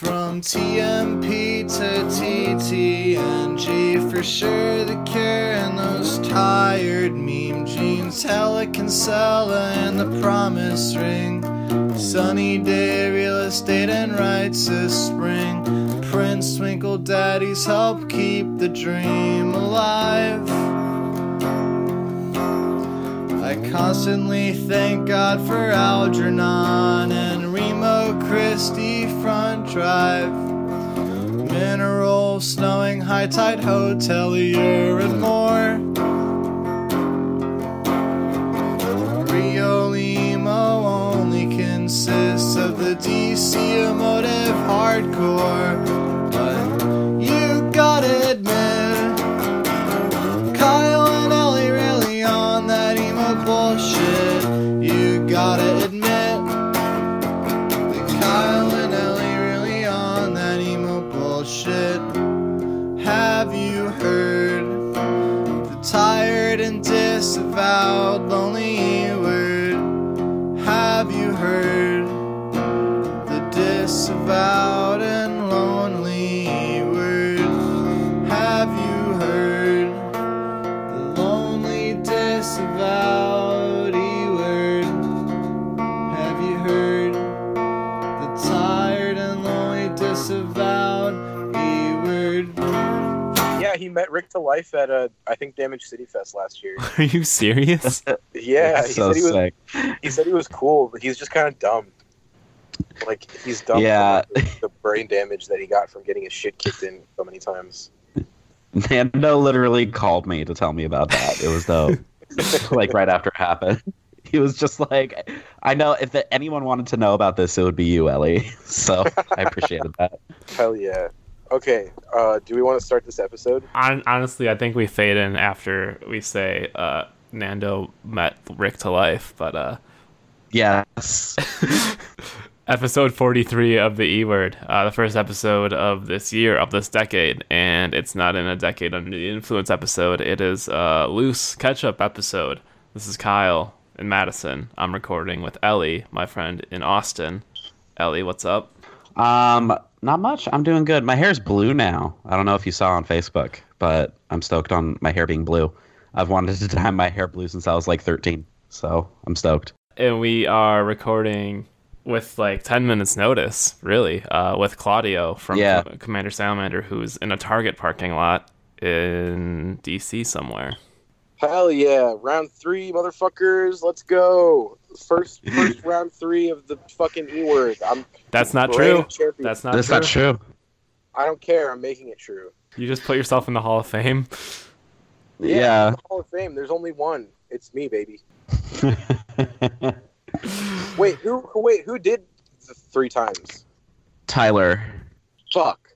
From TMP to TTNG, for sure the care and those tired meme jeans. Helican Sella and the promise ring. Sunny day, real estate and rights this spring. Prince Twinkle Daddies help keep the dream alive. I constantly thank God for Algernon and Remo Christie Front Drive. Mineral, snowing, high tide hotelier, and more. Rio Limo only consists of the DC emotive hardcore. To life at a I think Damage City Fest last year. Are you serious? Yeah, he so said he was he said he was cool, but he's just kind of dumb. Like he's dumb. Yeah. from the brain damage that he got from getting his shit kicked in so many times. Nando literally called me to tell me about that. It was though, like right after it happened. He was just like, I know if the, anyone wanted to know about this, it would be you, Ellie. So I appreciated that. Hell yeah. Okay, uh, do we want to start this episode? Hon- Honestly, I think we fade in after we say uh, Nando met Rick to life, but uh, Yes. episode 43 of the E Word, uh, the first episode of this year, of this decade, and it's not in a decade under the influence episode. It is a loose catch up episode. This is Kyle in Madison. I'm recording with Ellie, my friend in Austin. Ellie, what's up? Um, not much. I'm doing good. My hair's blue now. I don't know if you saw on Facebook, but I'm stoked on my hair being blue. I've wanted to dye my hair blue since I was like 13, so I'm stoked. And we are recording with like 10 minutes notice, really, uh, with Claudio from Yeah. Commander Salamander, who's in a Target parking lot in DC somewhere. Hell yeah! Round three, motherfuckers. Let's go. First, first round three of the fucking E word. I'm. That's not true. champion. That's not That's true. not true. I don't care. I'm making it true. You just put yourself in the Hall of Fame. Yeah. Hall of Fame. There's only one. It's me, baby. Wait, who? who- Wait, who did the three times? Tyler. Fuck.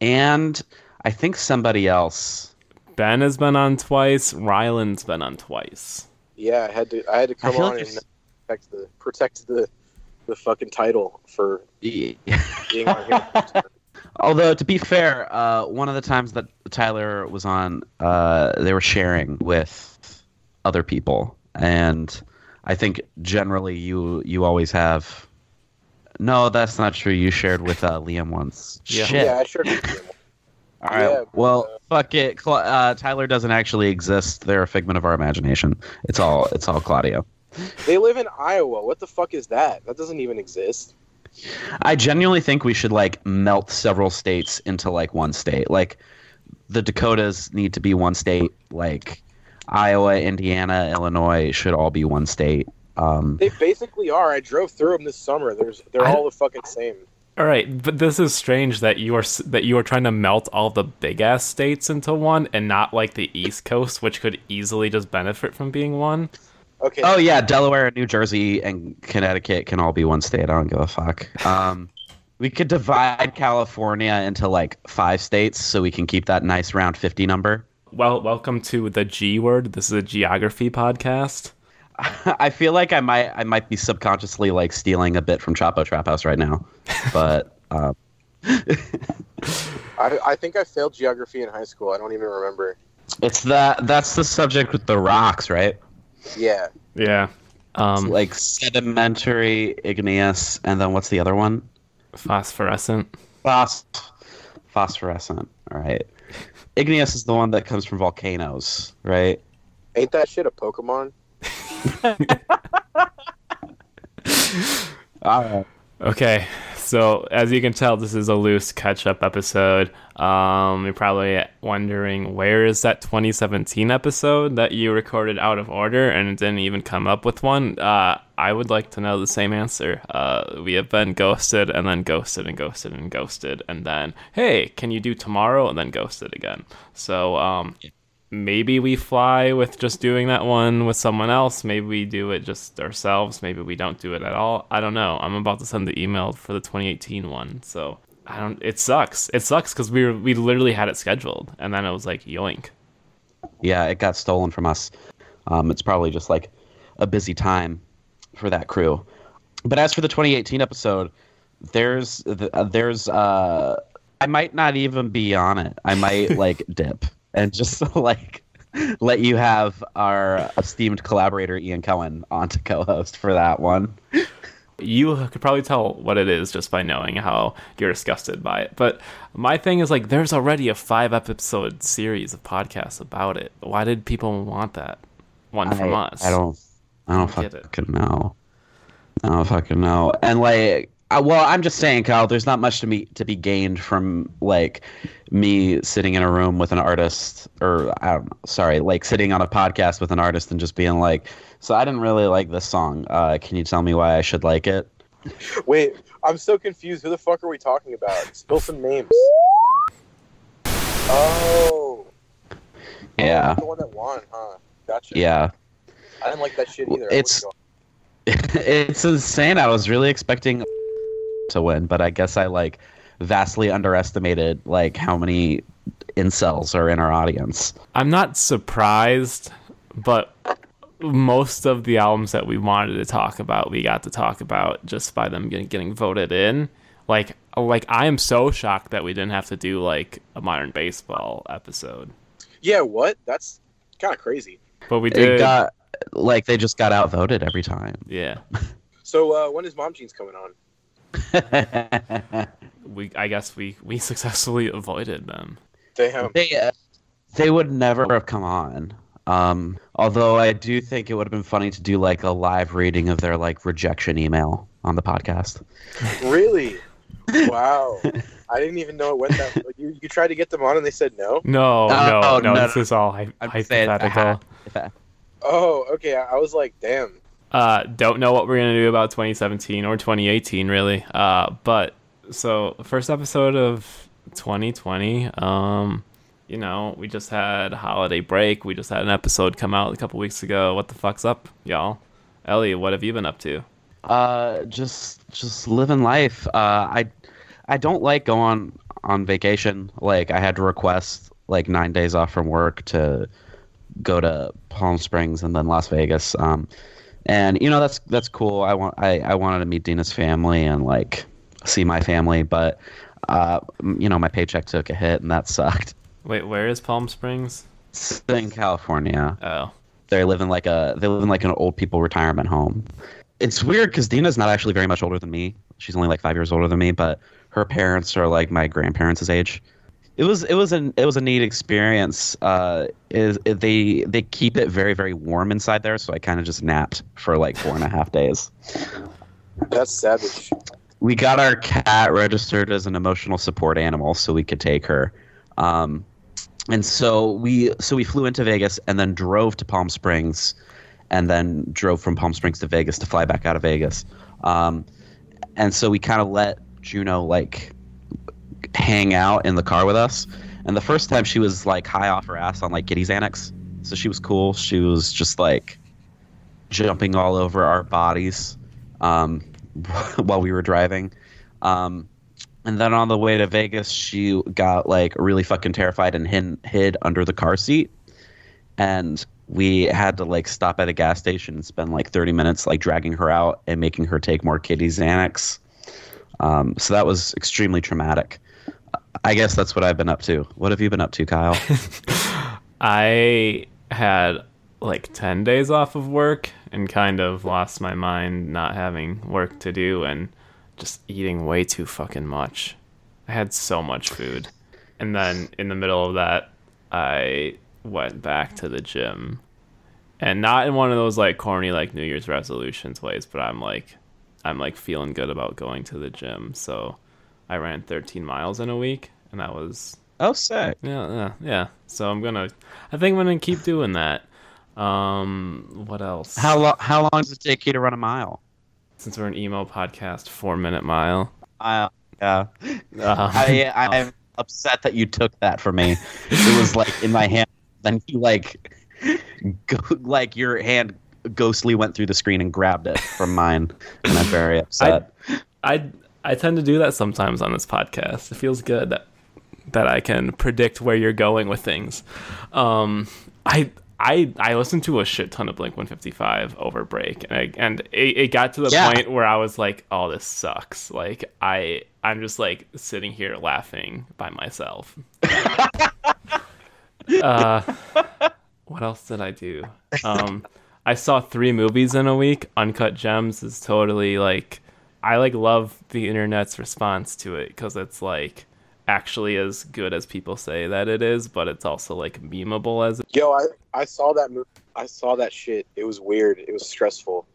And I think somebody else. Ben has been on twice. Ryland's been on twice. Yeah, I had to. I had to come feel on like and there's- protect the protect the the fucking title for being on here. Although to be fair, uh, one of the times that Tyler was on, uh, they were sharing with other people, and I think generally you you always have. No, that's not true. You shared with uh, Liam once. Yeah. Shit. Yeah, I sure did. All right. yeah, well, uh, fuck it. Cla- uh, Tyler doesn't actually exist. They're a figment of our imagination. It's all it's all Claudio. They live in Iowa. What the fuck is that? That doesn't even exist. I genuinely think we should like melt several states into like one state. Like the Dakotas need to be one state. Like Iowa, Indiana, Illinois should all be one state. Um, They basically are. I drove through them this summer. There's they're I- all the fucking same. All right, but this is strange that you are that you are trying to melt all the big ass states into one, and not like the East Coast, which could easily just benefit from being one. Okay. oh yeah, Delaware, New Jersey, and Connecticut can all be one state. I don't give a fuck. Um, we could divide California into like five states, so we can keep that nice round fifty number. Well, welcome to the G word. This is a geography podcast. I feel like I might I might be subconsciously like stealing a bit from Chapo Trap House right now, but um, I, I think I failed geography in high school. I don't even remember. it's that that's the subject with the rocks, right? Yeah. Yeah. Um, like sedimentary, igneous, and then what's the other one? phosphorescent. Phos- phosphorescent. All right. Igneous is the one that comes from volcanoes, right? Ain't that shit a Pokemon? All right. Okay, so as you can tell, this is a loose catch-up episode. Um, you're probably wondering where is that 2017 episode that you recorded out of order and didn't even come up with one. Uh, I would like to know the same answer. Uh, we have been ghosted and then ghosted and ghosted and ghosted and then hey, can you do tomorrow and then ghosted again. So um, maybe we fly with just doing that one with someone else. Maybe we do it just ourselves. Maybe we don't do it at all. I don't know. I'm about to send the email for the 2018 one, so I don't. It sucks. It sucks because we were, we literally had it scheduled, and then it was like yoink. Yeah, it got stolen from us. Um, it's probably just like a busy time for that crew. But as for the 2018 episode, there's uh, there's uh, I might not even be on it. I might like dip and just like let you have our esteemed collaborator Ian Cohen on to co-host for that one. You could probably tell what it is just by knowing how you're disgusted by it. But my thing is like, there's already a five episode series of podcasts about it. Why did people want that one from I, us? I don't. I don't Get it. fucking know. I don't fucking know. And like, I, well, I'm just saying, Kyle. There's not much to me to be gained from like me sitting in a room with an artist, or I don't know. Sorry, like sitting on a podcast with an artist and just being like, "So I didn't really like this song. Uh, can you tell me why I should like it?" Wait, I'm so confused. Who the fuck are we talking about? Spill some names. Oh. Yeah, Oh, the one that won, huh? Gotcha. yeah. I didn't like that shit either. It's- it's insane. I was really expecting to win, but I guess I like vastly underestimated like how many incels are in our audience. I'm not surprised, but most of the albums that we wanted to talk about, we got to talk about just by them getting, getting voted in. Like, like I am so shocked that we didn't have to do like a modern baseball episode, yeah, what? That's kind of crazy. but we It did. got like they just got outvoted every time. yeah, So uh, when is Mom Jeans coming on? we. I guess we we successfully avoided them. Damn. they uh, they would never have come on. Um, although I do think it would have been funny to do like a live reading of their like rejection email on the podcast. Really? Wow. I didn't even know it went that. Like, you, you tried to get them on and they said no. No, Oh, no, no, no, This no. is all hy- I'm just saying hypothetical. had- if I- Oh, okay. I, I was like, damn. Uh, don't know what we're gonna do about 2017 or 2018, really. Uh, but so first episode of 2020. Um, you know, we just had holiday break. We just had an episode come out a couple weeks ago. What the fuck's up, y'all? Ellie, what have you been up to? Uh, just just living life. Uh, I I don't like going on vacation. Like I had to request like nine days off from work to go to Palm Springs and then Las Vegas. Um, and you know that's that's cool. I want I, I wanted to meet Dina's family and like see my family, but uh, you know my paycheck took a hit and that sucked. Wait, where is Palm Springs? It's in California. Oh, They live in like a they live in like an old people retirement home. It's weird because Dina's not actually very much older than me. She's only like five years older than me, but her parents are like my grandparents' age. It was it was an it was a neat experience. Uh, is it, they they keep it very very warm inside there, so I kind of just napped for like four and a half days. That's savage. We got our cat registered as an emotional support animal, so we could take her. Um, and so we so we flew into Vegas and then drove to Palm Springs, and then drove from Palm Springs to Vegas to fly back out of Vegas. Um, and so we kind of let Juno like hang out in the car with us. And the first time she was like high off her ass on like Kitty Xanax, so she was cool. She was just like jumping all over our bodies um, while we were driving. Um, and then on the way to Vegas, she got like really fucking terrified and hid, hid under the car seat. And we had to like stop at a gas station and spend like 30 minutes like dragging her out and making her take more kitty Xanax. Um, so that was extremely traumatic. I guess that's what I've been up to. What have you been up to, Kyle? I had like 10 days off of work and kind of lost my mind not having work to do and just eating way too fucking much. I had so much food. And then in the middle of that, I went back to the gym. And not in one of those like corny like New Year's resolutions ways, but I'm like I'm like feeling good about going to the gym. So I ran 13 miles in a week and that was Oh, sick. yeah, yeah, yeah. So I'm going to I think I'm going to keep doing that. Um what else? How long? How long does it take you to run a mile? Since we're an emo podcast, 4 minute mile. Uh, yeah. Uh, I I'm upset that you took that from me. It was like in my hand. Then you like, go, like your hand ghostly went through the screen and grabbed it from mine, and I'm very upset. I I tend to do that sometimes on this podcast. It feels good that I can predict where you're going with things. Um, I I I listened to a shit ton of Blink 155 over break, and I, and it, it got to the Yeah. point where I was like, "Oh, this sucks." Like I I'm just like sitting here laughing by myself. uh, what else did I do? Um, I saw three movies in a week. Uncut Gems is totally like I like love the internet's response to it because it's like actually as good as people say that it is, but it's also like memeable as Yo, I, I saw that movie. I saw that shit. It was weird. It was stressful.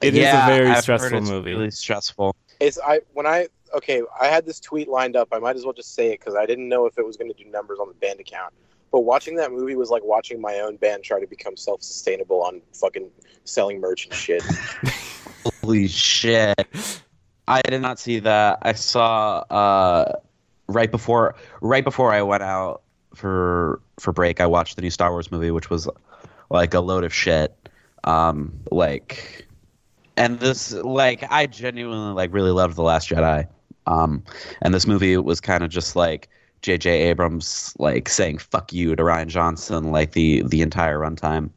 It is yeah, a very I've stressful it's movie. Really stressful. It's I when I okay. I had this tweet lined up. I might as well just say it because I didn't know if it was going to do numbers on the band account. But watching that movie was like watching my own band try to become self-sustainable on fucking selling merch and shit. Holy shit! I did not see that. I saw uh, right before right before I went out for for break. I watched the new Star Wars movie, which was like a load of shit. Um, like, and this like I genuinely like really loved the Last Jedi. Um, and this movie was kind of just like J.J. Abrams like saying "fuck you" to Rian Johnson like the the entire runtime.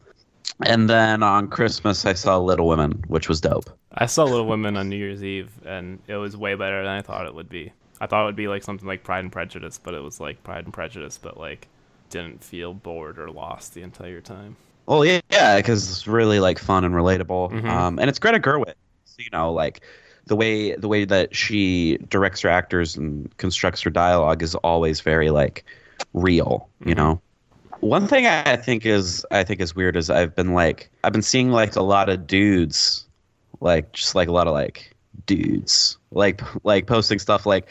And then on Christmas, I saw Little Women, which was dope. I saw Little Women on New Year's Eve, and it was way better than I thought it would be. I thought it would be like something like Pride and Prejudice, but it was like Pride and Prejudice, but like didn't feel bored or lost the entire time. Well, yeah, yeah, because it's really like fun and relatable, Mhm. um, and it's Greta Gerwig. So, you know, like the way the way that she directs her actors and constructs her dialogue is always very like real. You Mhm. know, one thing I think is I think is weird is I've been like I've been seeing like a lot of dudes, like just like a lot of like dudes, like like posting stuff like,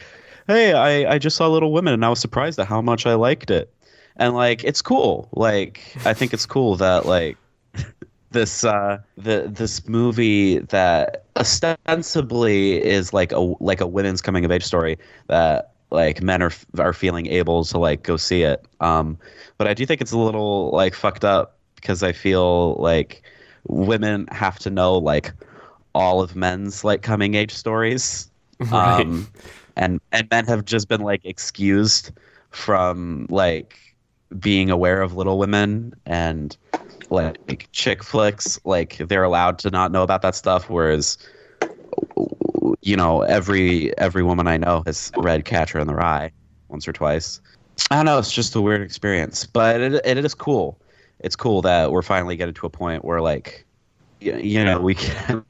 "Hey, I I just saw Little Women and I was surprised at how much I liked it." and like it's cool. Like i think it's cool that like this uh the this movie that ostensibly is like a like a women's coming of age story that like men are are feeling able to like go see it. Um but i do think it's a little like fucked up because i feel like women have to know like all of men's like coming age stories Right. um, and and men have just been like excused from like being aware of Little Women and like chick flicks. Like they're allowed to not know about that stuff, whereas you know every every woman I know has read Catcher in the Rye once or twice. I don't know. It's just a weird experience, but it it is cool. It's cool that we're finally getting to a point where like y- you know we can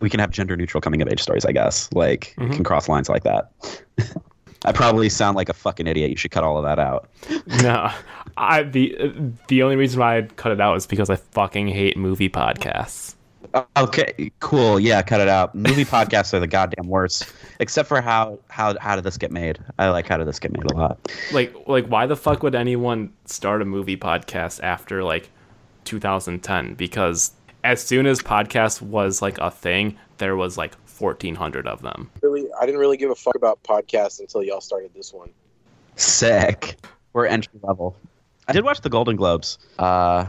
we can have gender neutral coming of age stories. I guess like Mhm. can cross lines like that. I probably sound like a fucking idiot. You should cut all of that out. no, I the the only reason why I cut it out is because I fucking hate movie podcasts. Okay, cool. Yeah, cut it out. Movie podcasts are the goddamn worst. Except for how how how did this get made? I like how did this get made a lot. Like like why the fuck would anyone start a movie podcast after like 2010? Because as soon as podcast was like a thing, there was like 1400 of them. Really, I didn't really give a fuck about podcasts until y'all started this one. Sick. We're entry level. I did watch the Golden Globes. Uh,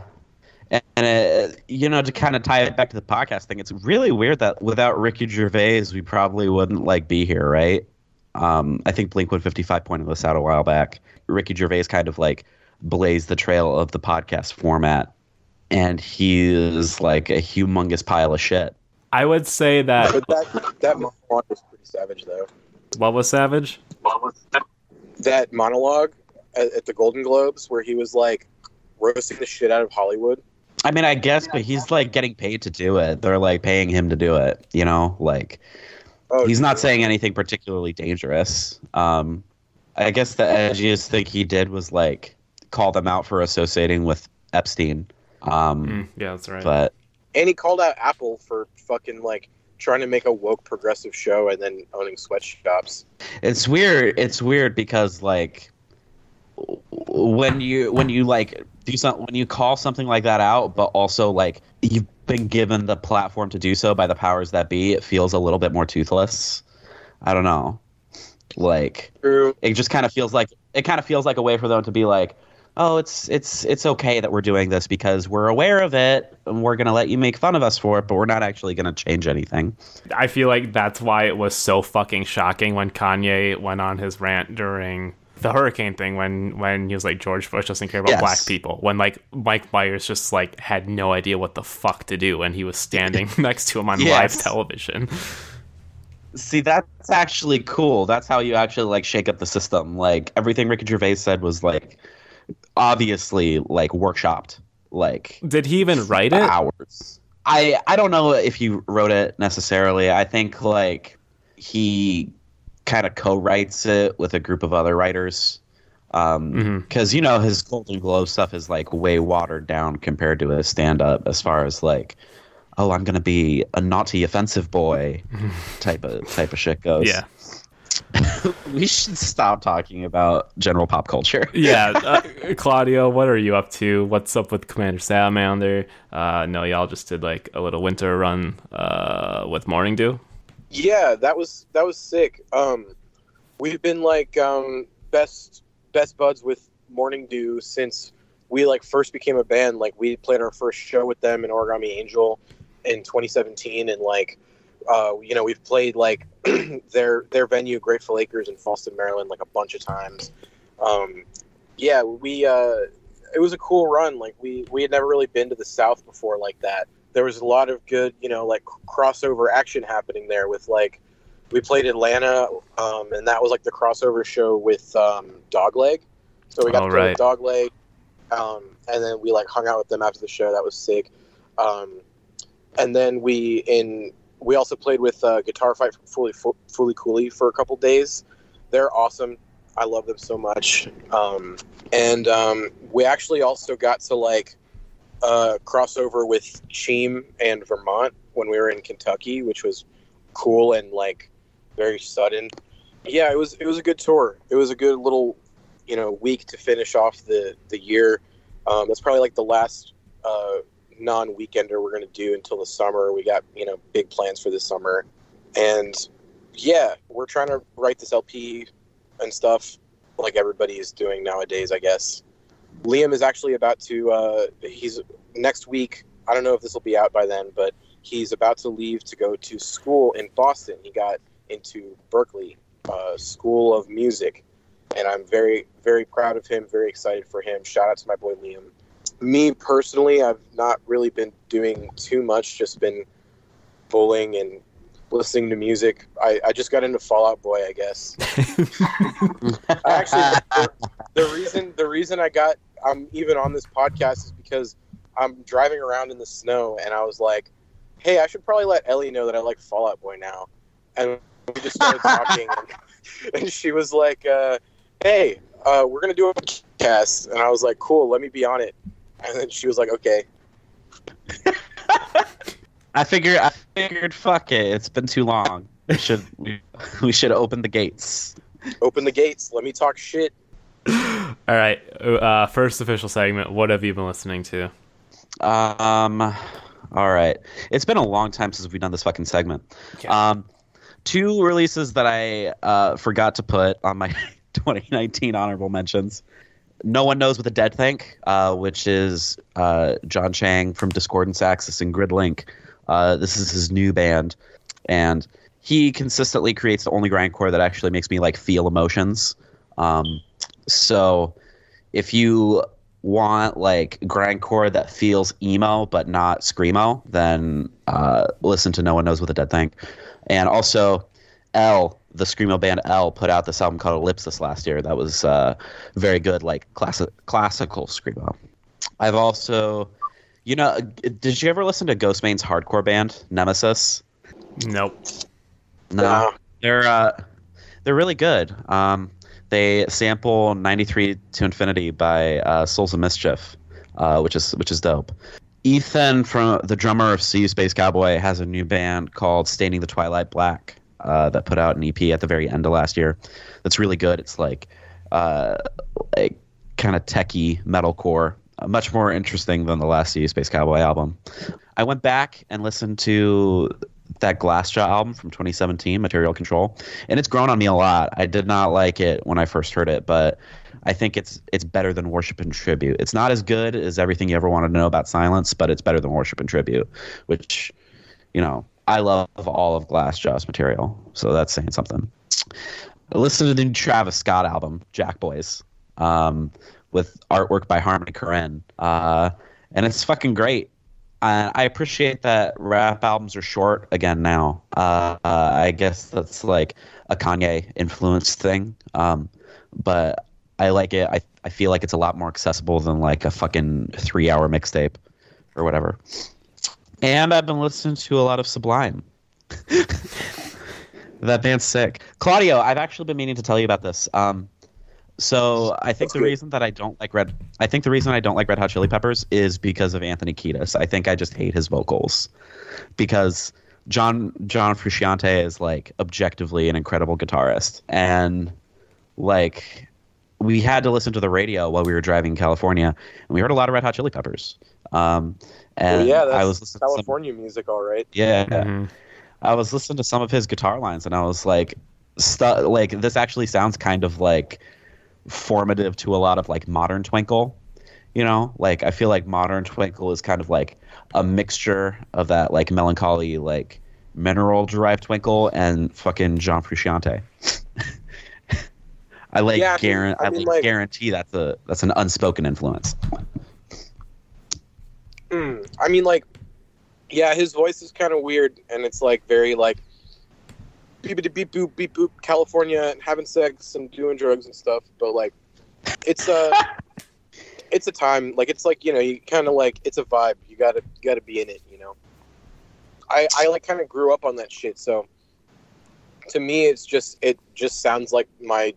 and, and uh, you know, to kind of tie it back to the podcast thing, it's really weird that without Ricky Gervais, we probably wouldn't like be here, right? Um, I think Blink One Fifty Five pointed this out a while back. Ricky Gervais kind of like blazed the trail of the podcast format, and he is like a humongous pile of shit. I would say that But that that monologue was pretty savage, though. what was Savage? That monologue at, at the Golden Globes, where he was like roasting the shit out of Hollywood. I mean, I guess, but he's like getting paid to do it. They're like paying him to do it. You know, like Oh, he's not saying anything particularly dangerous. Um, I guess the edgiest thing he did was like call them out for associating with Epstein. Um, Mm, yeah, that's right. But And he called out Apple for fucking like trying to make a woke progressive show and then owning sweatshops. it's weird. It's weird because like when you when you like do something when you call something like that out, but also like you've been given the platform to do so by the powers that be, it feels a little bit more toothless. I don't know. Like True. it just kind of feels like it kind of feels like a way for them to be like oh it's it's it's okay that we're doing this because we're aware of it and we're going to let you make fun of us for it but we're not actually going to change anything I feel like that's why it was so fucking shocking when Kanye went on his rant during the hurricane thing when when he was like George Bush doesn't care about Yes. black people when like Mike Myers just like had no idea what the fuck to do and he was standing next to him on Yes. live television. see that's actually cool that's how you actually like shake up the system like everything ricky gervais said was like obviously like workshopped like Did he even write it? hours. I I don't know if he wrote it necessarily. I think like he kind of co-writes it with a group of other writers. Um, Mhm. because you know his Golden Globe stuff is like way watered down compared to his stand-up as far as like, oh, I'm gonna be a naughty, offensive boy type of type of shit goes. Yeah. we should stop talking about general pop culture. yeah, uh, Claudio, what are you up to? What's up with Commander Salamander? Uh, no, y'all just did like a little winter run uh, with Morning Dew. Yeah, that was that was sick. Um, we've been like um, best best buds with Morning Dew since we like first became a band. Like we played our first show with them in Origami Angel in 2017, and like uh, you know we've played like their their venue Grateful Acres in Fallston, Maryland, like a bunch of times. Um, yeah, we uh, it was a cool run. Like we we had never really been to the South before like that. There was a lot of good, you know, like crossover action happening there with like we played Atlanta, um, and that was like the crossover show with um, Dogleg. So we got Oh, to play right. with Dogleg, um, and then we like hung out with them after the show. That was sick. Um, and then we in we also played with uh, Guitar Fight from Fully Fully Cooley for a couple days. They're awesome. I love them so much. Um, and um, we actually also got to like uh, crossover with Cheam and Vermont when we were in Kentucky, which was cool and like very sudden. Yeah, it was it was a good tour. It was a good little you know week to finish off the the year. Um, that's probably like the last uh, non weekender we're gonna do until the summer. We got you know big plans for this summer, and yeah, we're trying to write this LP and stuff like everybody is doing nowadays, I guess. Liam is actually about to. Uh, he's next week. I don't know if this will be out by then, but he's about to leave to go to school in Boston. He got into Berklee uh, School of Music, and I'm very, very proud of him. Very excited for him. Shout out to my boy Liam. Me personally, I've not really been doing too much. Just been bowling and listening to music. I, I just got into Fall Out Boy, I guess. I actually the, the reason the reason I got I'm even on this podcast is because I'm driving around in the snow and I was like, hey, I should probably let Ellie know that I like Fall Out Boy now. And we just started talking, and, and she was like, uh, hey, uh, we're gonna do a podcast, and I was like, cool, let me be on it. And then she was like, okay. I figured. I figured. Fuck it. It's been too long. We should. We, we should open the gates. Open the gates. Let me talk shit. All right, uh, first official segment. What have you been listening to? Um. All right. It's been a long time since we've done this fucking segment. Yeah. Um, two releases that I uh, forgot to put on my 2019 honorable mentions. No one knows what the dead think, uh, which is uh, Jon Chang from Discordance Axis and Gridlink. Uh, this is his new band, and he consistently creates the only grindcore that actually makes me like feel emotions. Um, so, if you want like grindcore that feels emo but not screamo, then uh, listen to No One Knows What the Dead Think. And also, L, the screamo band L, put out this album called Ellipsis last year. That was uh, very good, like classic classical screamo. I've also, you know, did you ever listen to Ghostemane's hardcore band Nemesis? Nope. No, they're uh, they're really good. Um, they sample 93 to Infinity by uh, Souls of Mischief, uh, which is which is dope. Ethan, from the drummer of See Space Cowboy, has a new band called Staining the Twilight Black uh, that put out an EP at the very end of last year. That's really good. It's like uh, like kind of techie metalcore, uh, much more interesting than the last See Space Cowboy album. I went back and listened to that Glassjaw album from 2017, Material Control, and it's grown on me a lot. I did not like it when I first heard it, but I think it's it's better than Worship and Tribute. It's not as good as everything you ever wanted to know about Silence, but it's better than Worship and Tribute, which, you know, I love all of Glassjaw's material, so that's saying something. Listen to the new Travis Scott album, Jack Boys, um, with artwork by Harmony Korine, uh, and it's fucking great. Uh, I appreciate that rap albums are short again now. Uh, uh, I guess that's like a Kanye influence thing. Um, but I like it. I, I feel like it's a lot more accessible than like a fucking three hour mixtape or whatever. And I've been listening to a lot of Sublime. that band's sick. Claudio, I've actually been meaning to tell you about this. Um, so I think the reason that I don't like Red, I think the reason I don't like Red Hot Chili Peppers is because of Anthony Kiedis. I think I just hate his vocals because John John Frusciante is like objectively an incredible guitarist, and like we had to listen to the radio while we were driving in California, and we heard a lot of Red Hot Chili Peppers. Um, and Well, yeah, that's I was listening to some, California music, all right. yeah, Mhm. I was listening to some of his guitar lines, and I was like, stu- like this actually sounds kind of like formative to a lot of like modern Twinkle. You know, like I feel like modern Twinkle is kind of like a mixture of that like melancholy, like mineral derived Twinkle and fucking John Frusciante. I like Yeah, I mean- guarantee. I I, like, like- guarantee that's a that's an unspoken influence. Mm, I mean, like, yeah, his voice is kind of weird, and it's like very like beep beep boop beep boop California and having sex and doing drugs and stuff. But like, it's a it's a time. Like, it's like you know, you kind of like it's a vibe. You gotta you gotta be in it. You know. I I like kind of grew up on that shit, so to me, it's just it just sounds like my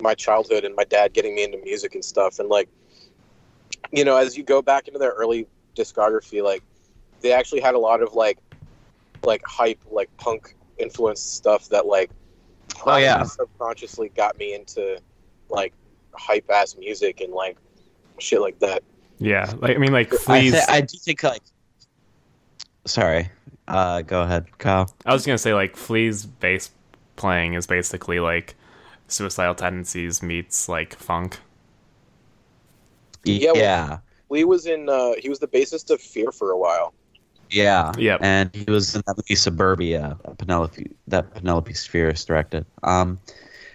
my childhood and my dad getting me into music and stuff, and like you know, as you go back into their early discography, like they actually had a lot of like like hype, like punk influenced stuff that like Oh, yeah. subconsciously got me into like hype ass music and like shit like that. Yeah, like I mean, like I, Flea's. th- I do think like. Sorry, uh, go ahead, Kyle. I was gonna say like Flea's bass playing is basically like suicidal tendencies meets like funk. Yeah, well- yeah. Lee was in uh he was the bassist of Fear for a while. Yeah. Yep. And he was in that movie Suburbia, that Penelope that Penelope Spheeris directed. Um,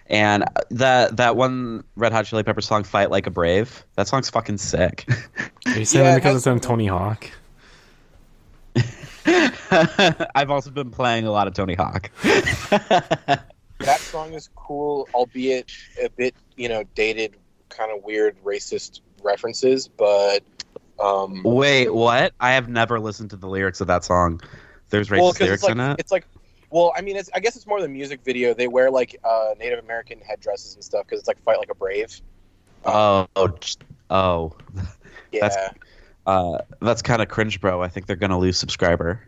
and that that one Red Hot Chili Peppers song "Fight Like a Brave," that song's fucking sick. Are you saying Yeah, that it because has- it's on Tony Hawk? I've also been playing a lot of Tony Hawk. That song is cool, albeit a bit, you know, dated, kind of weird racist references, but um Wait, what? I have never listened to the lyrics of that song. There's racist well, lyrics like, in it. It's like, well, I mean, it's I guess it's more the music video. They wear like uh, Native American headdresses and stuff because it's like fight like a brave. Oh, oh, oh. Yeah. That's- Uh, that's kind of cringe, bro. I think they're gonna lose subscriber.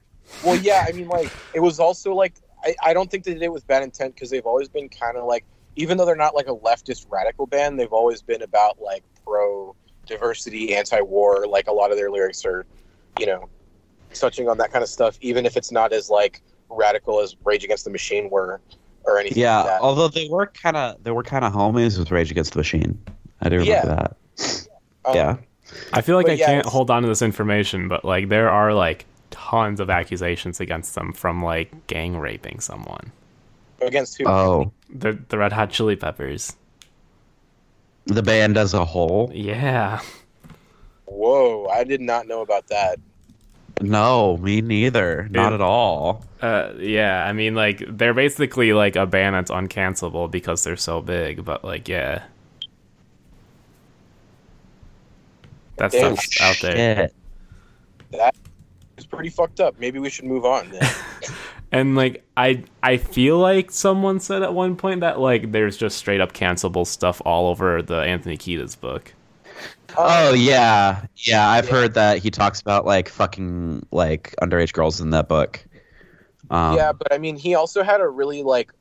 Well, yeah. I mean, like it was also like I, I don't think they did it with bad intent because they've always been kind of like even though they're not like a leftist radical band, they've always been about like pro diversity, anti war. Like a lot of their lyrics are, you know, touching on that kind of stuff, even if it's not as like radical as Rage Against the Machine were or anything. Yeah, like that. although they were kind of they were kind of homies with Rage Against the Machine. I do remember Yeah. that. Um, yeah. I feel like But I yeah, can't it's- hold on to this information, but like there are like tons of accusations against them from like gang raping someone. Against who? Oh, The the Red Hot Chili Peppers. The band as a whole. Yeah. Whoa, I did not know about that. No, me neither. Not Yeah. at all. Uh, yeah, I mean, like they're basically like a band that's uncancelable because they're so big. But like, yeah, that Damn. stuff's out there. That is pretty fucked up. Maybe we should move on. Then. And like I I feel like someone said at one point that like there's just straight up cancelable stuff all over the Anthony Kiedis book. Oh yeah, yeah. I've Yeah. heard that he talks about like fucking like underage girls in that book. Um, yeah, but I mean, he also had a really like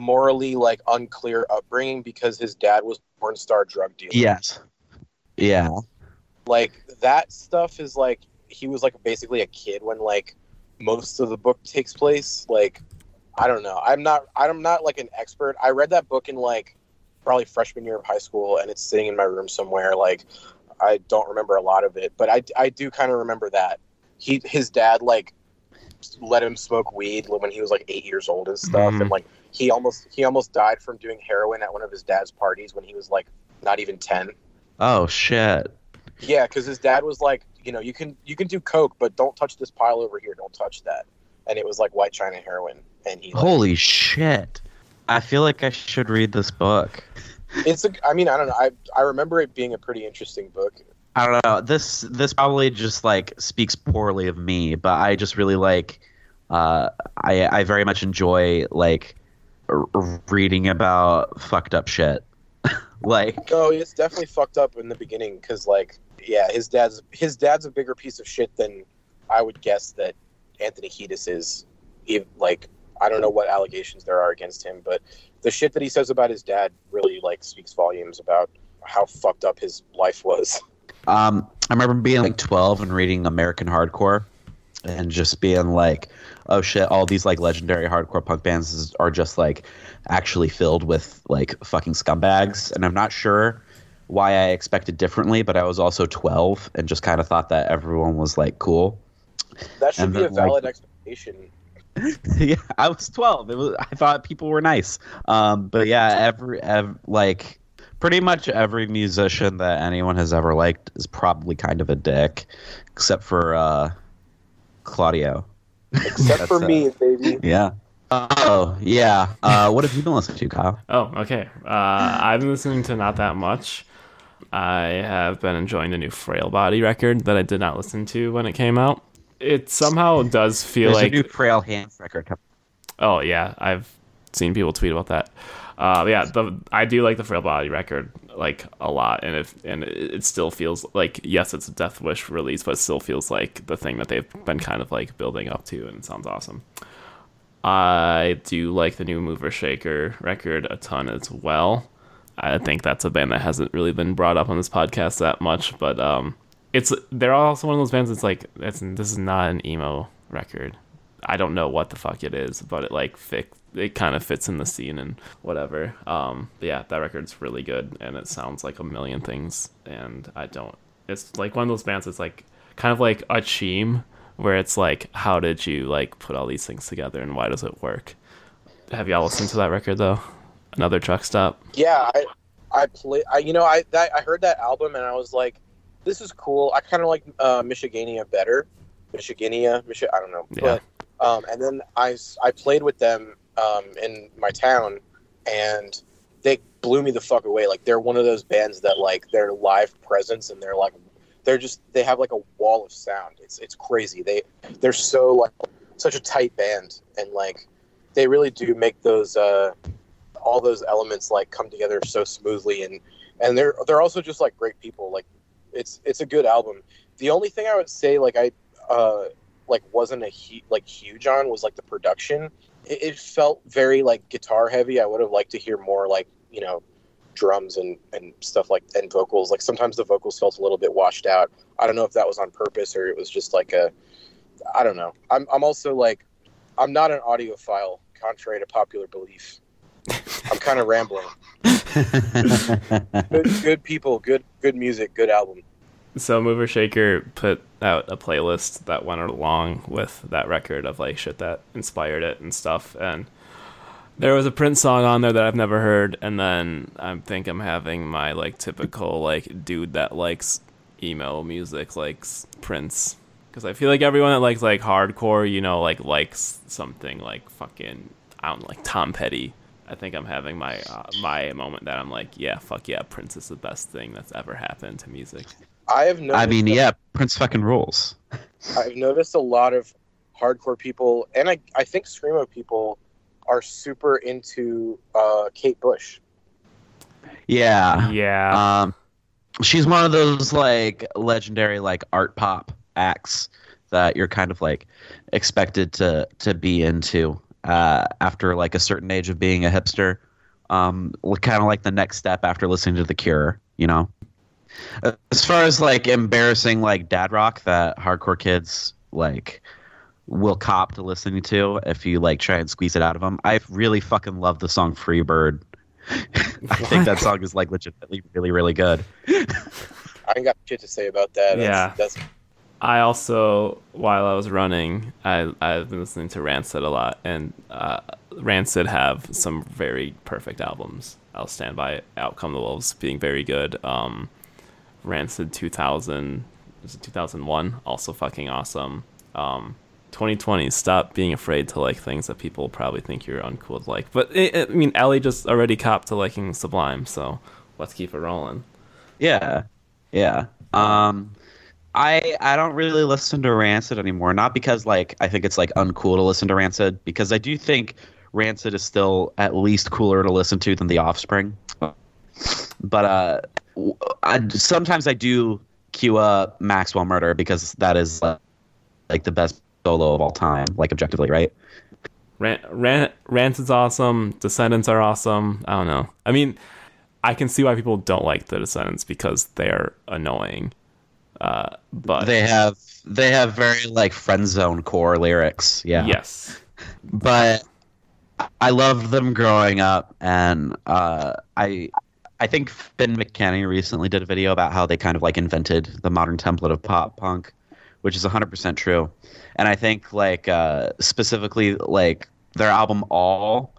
morally like unclear upbringing because his dad was a porn star drug dealer. Yes. Yeah. like that stuff is like he was like basically a kid when like most of the book takes place. Like I don't know. I'm not. I'm not like an expert. I read that book in like probably freshman year of high school, and it's sitting in my room somewhere. Like I don't remember a lot of it, but I I do kind of remember that he his dad like let him smoke weed when he was like eight years old and stuff, Mhm. and like he almost he almost died from doing heroin at one of his dad's parties when he was like not even ten. Oh shit. Yeah, because his dad was like, you know, you can you can do coke, but don't touch this pile over here. Don't touch that. And it was like white china heroin, and he. Like, Holy shit. I feel like I should read this book. it's a. I mean, I don't know. I I remember it being a pretty interesting book. I don't know. This this probably just like speaks poorly of me, but I just really like. Uh, I I very much enjoy like r- reading about fucked up shit. like oh, it's definitely fucked up in the beginning because, like, yeah, his dad's his dad's a bigger piece of shit than I would guess that Anthony Kiedis is. He, like, I don't know what allegations there are against him, but the shit that he says about his dad really like speaks volumes about how fucked up his life was. Um, I remember being like 12 and reading American Hardcore and just being like, oh shit, all these like legendary hardcore punk bands are just like actually filled with like fucking scumbags. And I'm not sure why I expected differently, but I was also 12 and just kind of thought that everyone was like cool. That should And be a then, like- valid expectation. yeah, I was 12. It was I thought people were nice. Um, but yeah, every, ev like pretty much every musician that anyone has ever liked is probably kind of a dick, except for uh, Claudio. Except for That's, uh, me, baby. Yeah. Oh yeah. Uh, what have you been listening to, Kyle? Oh, okay. Uh, I've been listening to not that much. I have been enjoying the new Frail Body record that I did not listen to when it came out. It somehow does feel There's like a new Frail Hands record. Oh yeah, I've seen people tweet about that. Uh, yeah, the I do like the Frail Body record like a lot, and it and it, it still feels like yes, it's a Death Wish release, but it still feels like the thing that they've been kind of like building up to, and it sounds awesome. I do like the new Mover Shaker record a ton as well. I think that's a band that hasn't really been brought up on this podcast that much, but um, it's they're also one of those bands that's like it's this is not an emo record. I don't know what the fuck it is, but it like fit it kind of fits in the scene and whatever. Um, yeah, that record's really good and it sounds like a million things. And I don't. It's like one of those bands that's like kind of like a cheem where it's like, how did you like put all these things together and why does it work? Have y'all listened to that record though? Another truck stop. Yeah, I, I play. I you know I that I heard that album and I was like, this is cool. I kind of like uh, Michigania better. Michigania, Michi- I don't know. Yeah. But um, and then I, I played with them um, in my town, and they blew me the fuck away. Like they're one of those bands that like their live presence and they're like they're just they have like a wall of sound. It's it's crazy. They they're so like such a tight band and like they really do make those uh all those elements like come together so smoothly and and they're they're also just like great people like it's it's a good album. The only thing i would say like i uh like wasn't a hu- like huge on was like the production. It, it felt very like guitar heavy. I would have liked to hear more like you know drums and and stuff like and vocals. Like sometimes the vocals felt a little bit washed out. I don't know if that was on purpose or it was just like a i don't know. I'm, I'm also like i'm not an audiophile contrary to popular belief i'm kind of rambling good, good people, good good music, good album. So Mover Shaker put out a playlist that went along with that record of like shit that inspired it and stuff. And there was a Prince song on there that I've never heard. And then I think I'm having my like typical like dude that likes emo music likes Prince. Because I feel like everyone that likes like hardcore, you know, like likes something like fucking I don't know, like Tom Petty. I think I'm having my uh, my moment that I'm like, yeah, fuck yeah, Prince is the best thing that's ever happened to music. I have noticed. I mean, a- yeah, Prince fucking rules. I've noticed a lot of hardcore people, and I I think screamo people are super into uh, Kate Bush. Yeah. Yeah. Um, she's one of those like legendary like art pop acts that you're kind of like expected to to be into uh, after like a certain age of being a hipster. Um, kind of like the next step after listening to The Cure, you know. As far as like embarrassing like dad rock that hardcore kids like will cop to listening to if you like try and squeeze it out of them. I really fucking love the song Free Bird. I think that song is like legitimately really really good. I ain't got shit to say about that. That's, Yeah. that's I also, while I was running, I I've been listening to Rancid a lot, and uh, Rancid have some very perfect albums. I'll stand by it. Out Come the Wolves being very good. Um, Rancid 2000, was it 2001? Also fucking awesome. Um, 2020, stop being afraid to like things that people probably think you're uncool to like. But eh, eh, I mean, Ellie just already copped to liking Sublime, so let's keep it rolling. Yeah, yeah. Um, I I don't really listen to Rancid anymore. Not because like I think it's like uncool to listen to Rancid, because I do think Rancid is still at least cooler to listen to than The Offspring. But uh, I, sometimes I do queue up Maxwell Murder because that is uh, like the best solo of all time, like objectively, right? Rant, Rant, Rancid's awesome. Descendents are awesome. I don't know. I mean, I can see why people don't like the Descendents because they're annoying. Uh, but They have they have very like friend zone core lyrics. Yeah. yes, but I loved them growing up, and uh, I I think Finn McKenty recently did a video about how they kind of like invented the modern template of pop punk, which is 100% true. And I think like uh, specifically like their album All,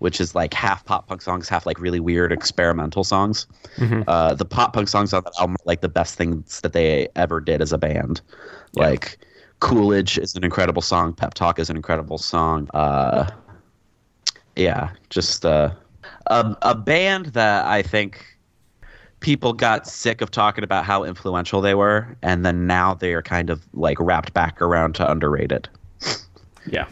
which is like half pop punk songs, half like really weird experimental songs. Mhm. Uh, the pop punk songs on that album are like the best things that they ever did as a band. Yeah. Like Coolidge is an incredible song. Pep Talk is an incredible song. Uh, yeah, just uh, a a band that I think people got sick of talking about how influential they were, and then now they are kind of like wrapped back around to underrated. yeah.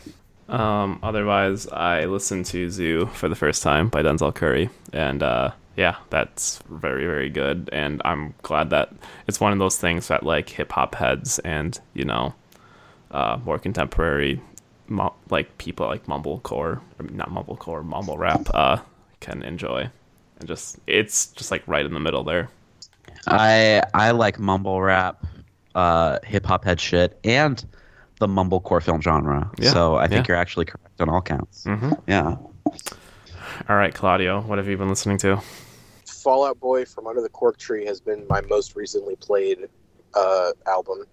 Um, otherwise, I listened to Zoo for the first time by Denzel Curry, and uh, yeah, that's very very good. And I'm glad that it's one of those things that like hip hop heads and you know uh, more contemporary like people like mumblecore, or not mumblecore, mumble rap uh, can enjoy. And just it's just like right in the middle there. I I like mumble rap, uh, hip hop head shit, and the mumblecore film genre. Yeah, so I think yeah. you're actually correct on all counts. hmm Yeah. All right, Claudio, what have you been listening to? Fall Out Boy from Under the Cork Tree has been my most recently played uh, album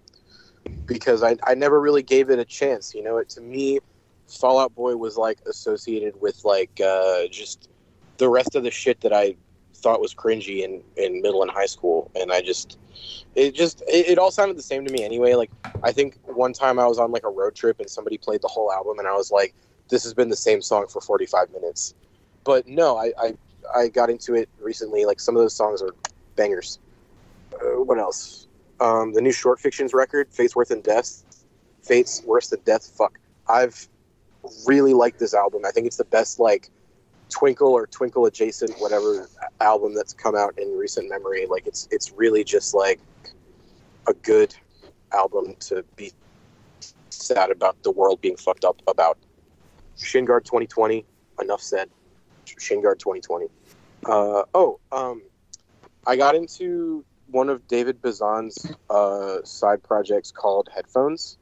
because I, I never really gave it a chance. You know, it to me, Fall Out Boy was like associated with like uh, just the rest of the shit that I thought was cringy in, in middle and high school, and I just it just it, it all sounded the same to me anyway. Like I think one time I was on like a road trip and somebody played the whole album, and I was like, this has been the same song for forty five minutes. But no, I, I I got into it recently. Like some of those songs are bangers. Uh, what else? Um, the new short fictions record, Fate's Worse Than Death. Fate's Worse Than Death. Fuck. I've really liked this album. I think it's the best like twinkle or twinkle adjacent whatever album that's come out in recent memory. Like it's it's really just like a good album to be sad about the world being fucked up about. Shingard 2020. Enough said. Shingard 2020. Uh, oh, um, I got into one of David Bazan's uh, side projects called Headphones.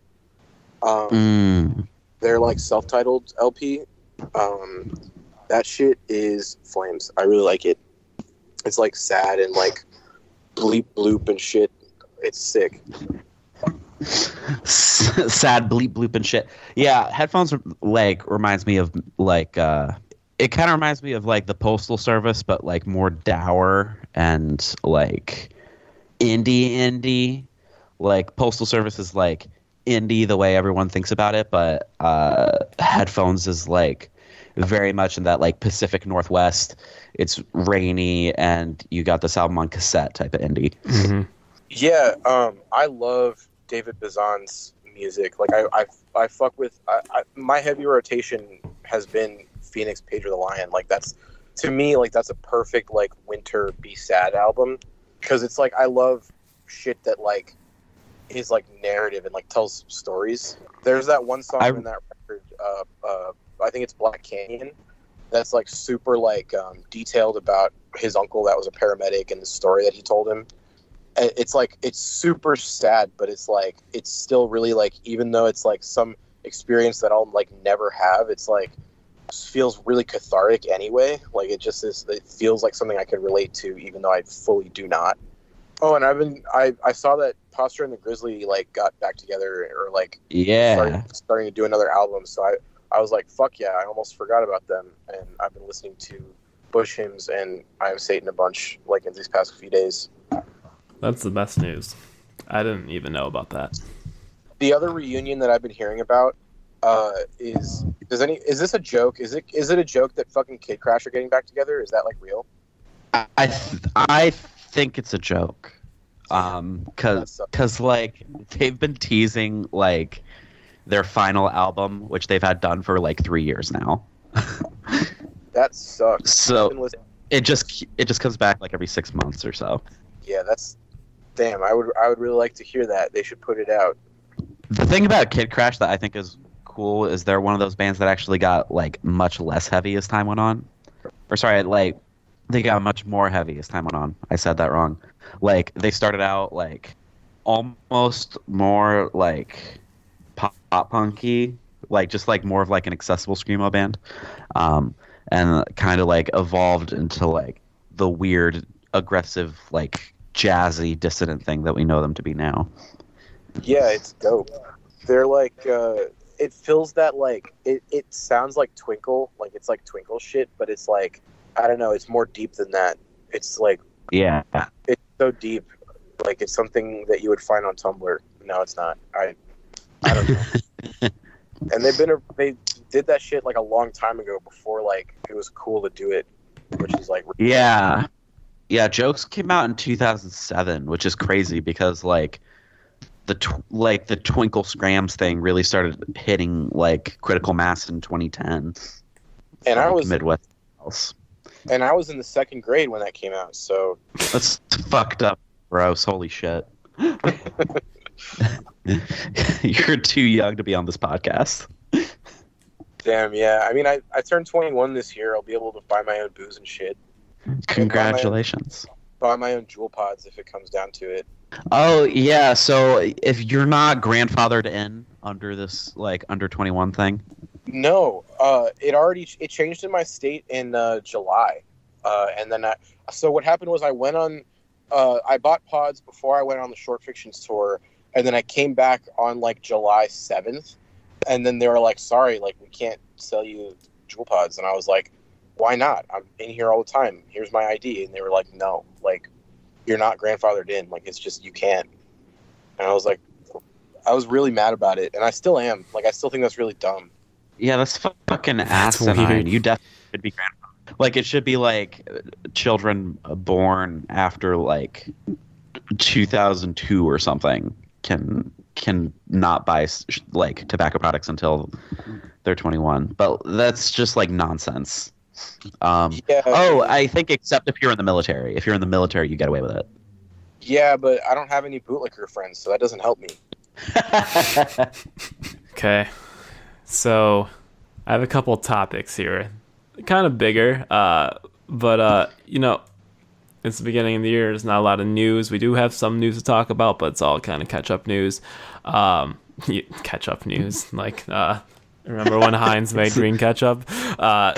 Um, Mm. They're like self-titled LP. Um, that shit is flames. I really like it. It's like sad and like bleep bloop and shit. It's sick. sad bleep bloop and shit. Yeah, headphones like reminds me of like uh it kind of reminds me of like the postal service but like more dour and like indie indie. Like postal service is like indie the way everyone thinks about it, but uh headphones is like very much in that like Pacific Northwest. It's rainy and you got this album on cassette type of indie. Mm-hmm. Yeah, um, I love David Bazan's music. Like I, I, I fuck with I, I, my heavy rotation has been Phoenix Pedro the Lion. Like that's to me like that's a perfect like winter be sad album because it's like I love shit that like is like narrative and like tells stories. There's that one song I- in that record. Uh, uh, I think it's Black Canyon. That's like super like um, detailed about his uncle that was a paramedic and the story that he told him. It's like it's super sad, but it's like it's still really like even though it's like some experience that I'll like never have, it's like feels really cathartic anyway. Like it just is. It feels like something I could relate to, even though I fully do not. Oh, and I've been I I saw that Posture and the Grizzly like got back together or like Yeah. starting, starting to do another album. So I I was like, fuck yeah, I almost forgot about them, and I've been listening to Bush hymns and I Am Satan a bunch like in these past few days. That's the best news. I didn't even know about that. The other reunion that I've been hearing about uh, is does any is this a joke? Is it is it a joke that fucking Kid Crash are getting back together? Is that like real? I th- I think it's a joke. Um, cause, That sucks. 'cause, like they've been teasing like their final album, which they've had done for like three years now. That sucks. So it just it just comes back like every six months or so. yeah, that's damn. I would I would really like to hear that. They should put it out. The thing about Kid Crash that I think is cool is they're one of those bands that actually got like much less heavy as time went on. Or sorry, like they got much more heavy as time went on. I said that wrong. Like they started out like almost more like pop, pop punky, like just like more of like an accessible screamo band, um, and kind of like evolved into like the weird, aggressive, like jazzy, dissident thing that we know them to be now. Yeah, it's dope. They're like uh it feels that like it, it sounds like twinkle, like it's like twinkle shit, but it's like I don't know, it's more deep than that. It's like Yeah, it's so deep. Like it's something that you would find on Tumblr. No, it's not. I I don't know. and they've been a, they did that shit like a long time ago before like it was cool to do it, which is like Yeah. Yeah, Jokes came out in 2007, which is crazy because like the tw- like the Twinkle Scrams thing really started hitting like critical mass in 2010. and I was Midwest else. and I was in the second grade when that came out. So That's fucked up, gross. Holy shit. You're too young to be on this podcast. damn, yeah. I mean, I I turned 21 this year. I'll be able to buy my own booze and shit. Congratulations. buy my own Juul pods if it comes down to it. Oh yeah, so if you're not grandfathered in under this like under 21 thing, No, uh, it already it changed in my state in uh, July, uh, and then I. So what happened was I went on, uh, I bought pods before I went on the short fictions tour, and then I came back on like July seventh, and then they were like, "Sorry, like we can't sell you Juul pods," and I was like, "Why not? I'm in here all the time. Here's my ID," and they were like, "No, like you're not grandfathered in. Like it's just you can't." And I was like, I was really mad about it, and I still am. Like I still think that's really dumb. Yeah, that's fucking That's asinine. weird. You definitely should be grandfathered. Like it should be like uh, children born after like 2002 or something can can not buy like tobacco products until they're 21. But that's just like nonsense. Um, Yeah. oh, I think except if you're in the military. If you're in the military, you get away with it. Yeah, but I don't have any bootlicker friends, so that doesn't help me. Okay. So I have a couple topics here. Kind of bigger, uh, but uh, you know, it's the beginning of the year. There's not a lot of news. We do have some news to talk about, but it's all kind of catch up news. Um, catch up news. Like, uh, remember when Heinz made green ketchup? Uh,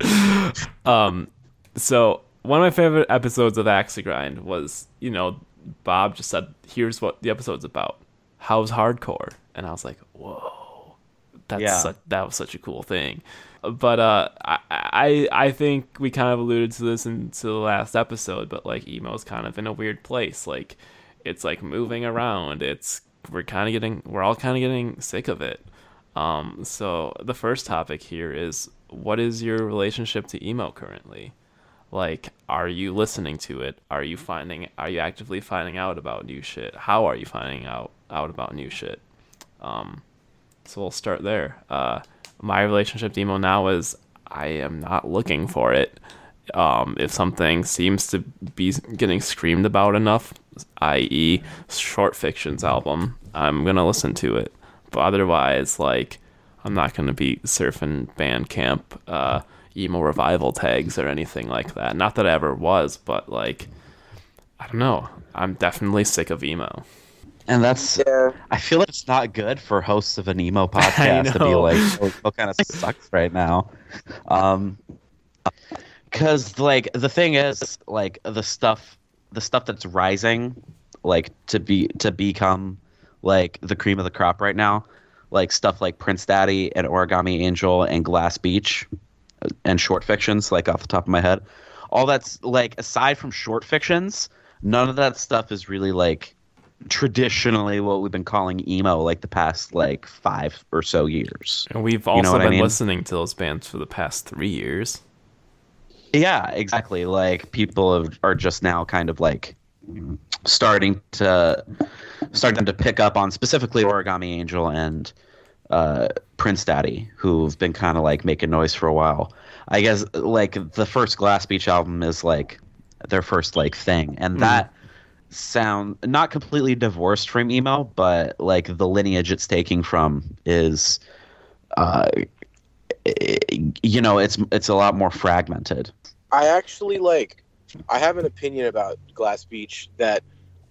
um, so one of my favorite episodes of Axe to Grind was, you know, Bob just said, "Here's what the episode's about. How's hardcore?" And I was like, "Whoa, that's Yeah. such, that was such a cool thing." But uh, I, I think we kind of alluded to this into the last episode, but like emo's kind of in a weird place. Like it's like moving around. It's we're kind of getting we're all kind of getting sick of it. Um, so the first topic here is what is your relationship to emo currently? like are you listening to it are you finding are you actively finding out about new shit how are you finding out out about new shit um so we'll start there uh my relationship to emo now is i am not looking for it um if something seems to be getting screamed about enough i.e short fictions album i'm gonna listen to it but otherwise like i'm not gonna be surfing bandcamp uh emo revival tags or anything like that. Not that I ever was, but like I don't know. I'm definitely sick of emo. And that's Yeah. I feel like it's not good for hosts of an emo podcast to be like, oh, emo kind of sucks right now. Um, because like the thing is, like the stuff, the stuff that's rising, like to be to become like the cream of the crop right now, like stuff like Prince Daddy and Origami Angel and Glass Beach, uh, and short fictions, like off the top of my head. All that's like aside from short fictions, none of that stuff is really like traditionally what we've been calling emo like the past like five or so years. And we've You also know what I been mean? listening to those bands for the past three years. Yeah, exactly. Like people have, are just now kind of like starting to starting to pick up on specifically Origami Angel and uh, Prince Daddy, who've been kind of like making noise for a while. I guess like the first Glass Beach album is like their first like thing, and that sound not completely divorced from emo, but like the lineage it's taking from is, uh, you know, it's it's a lot more fragmented. I actually like. I have an opinion about Glass Beach that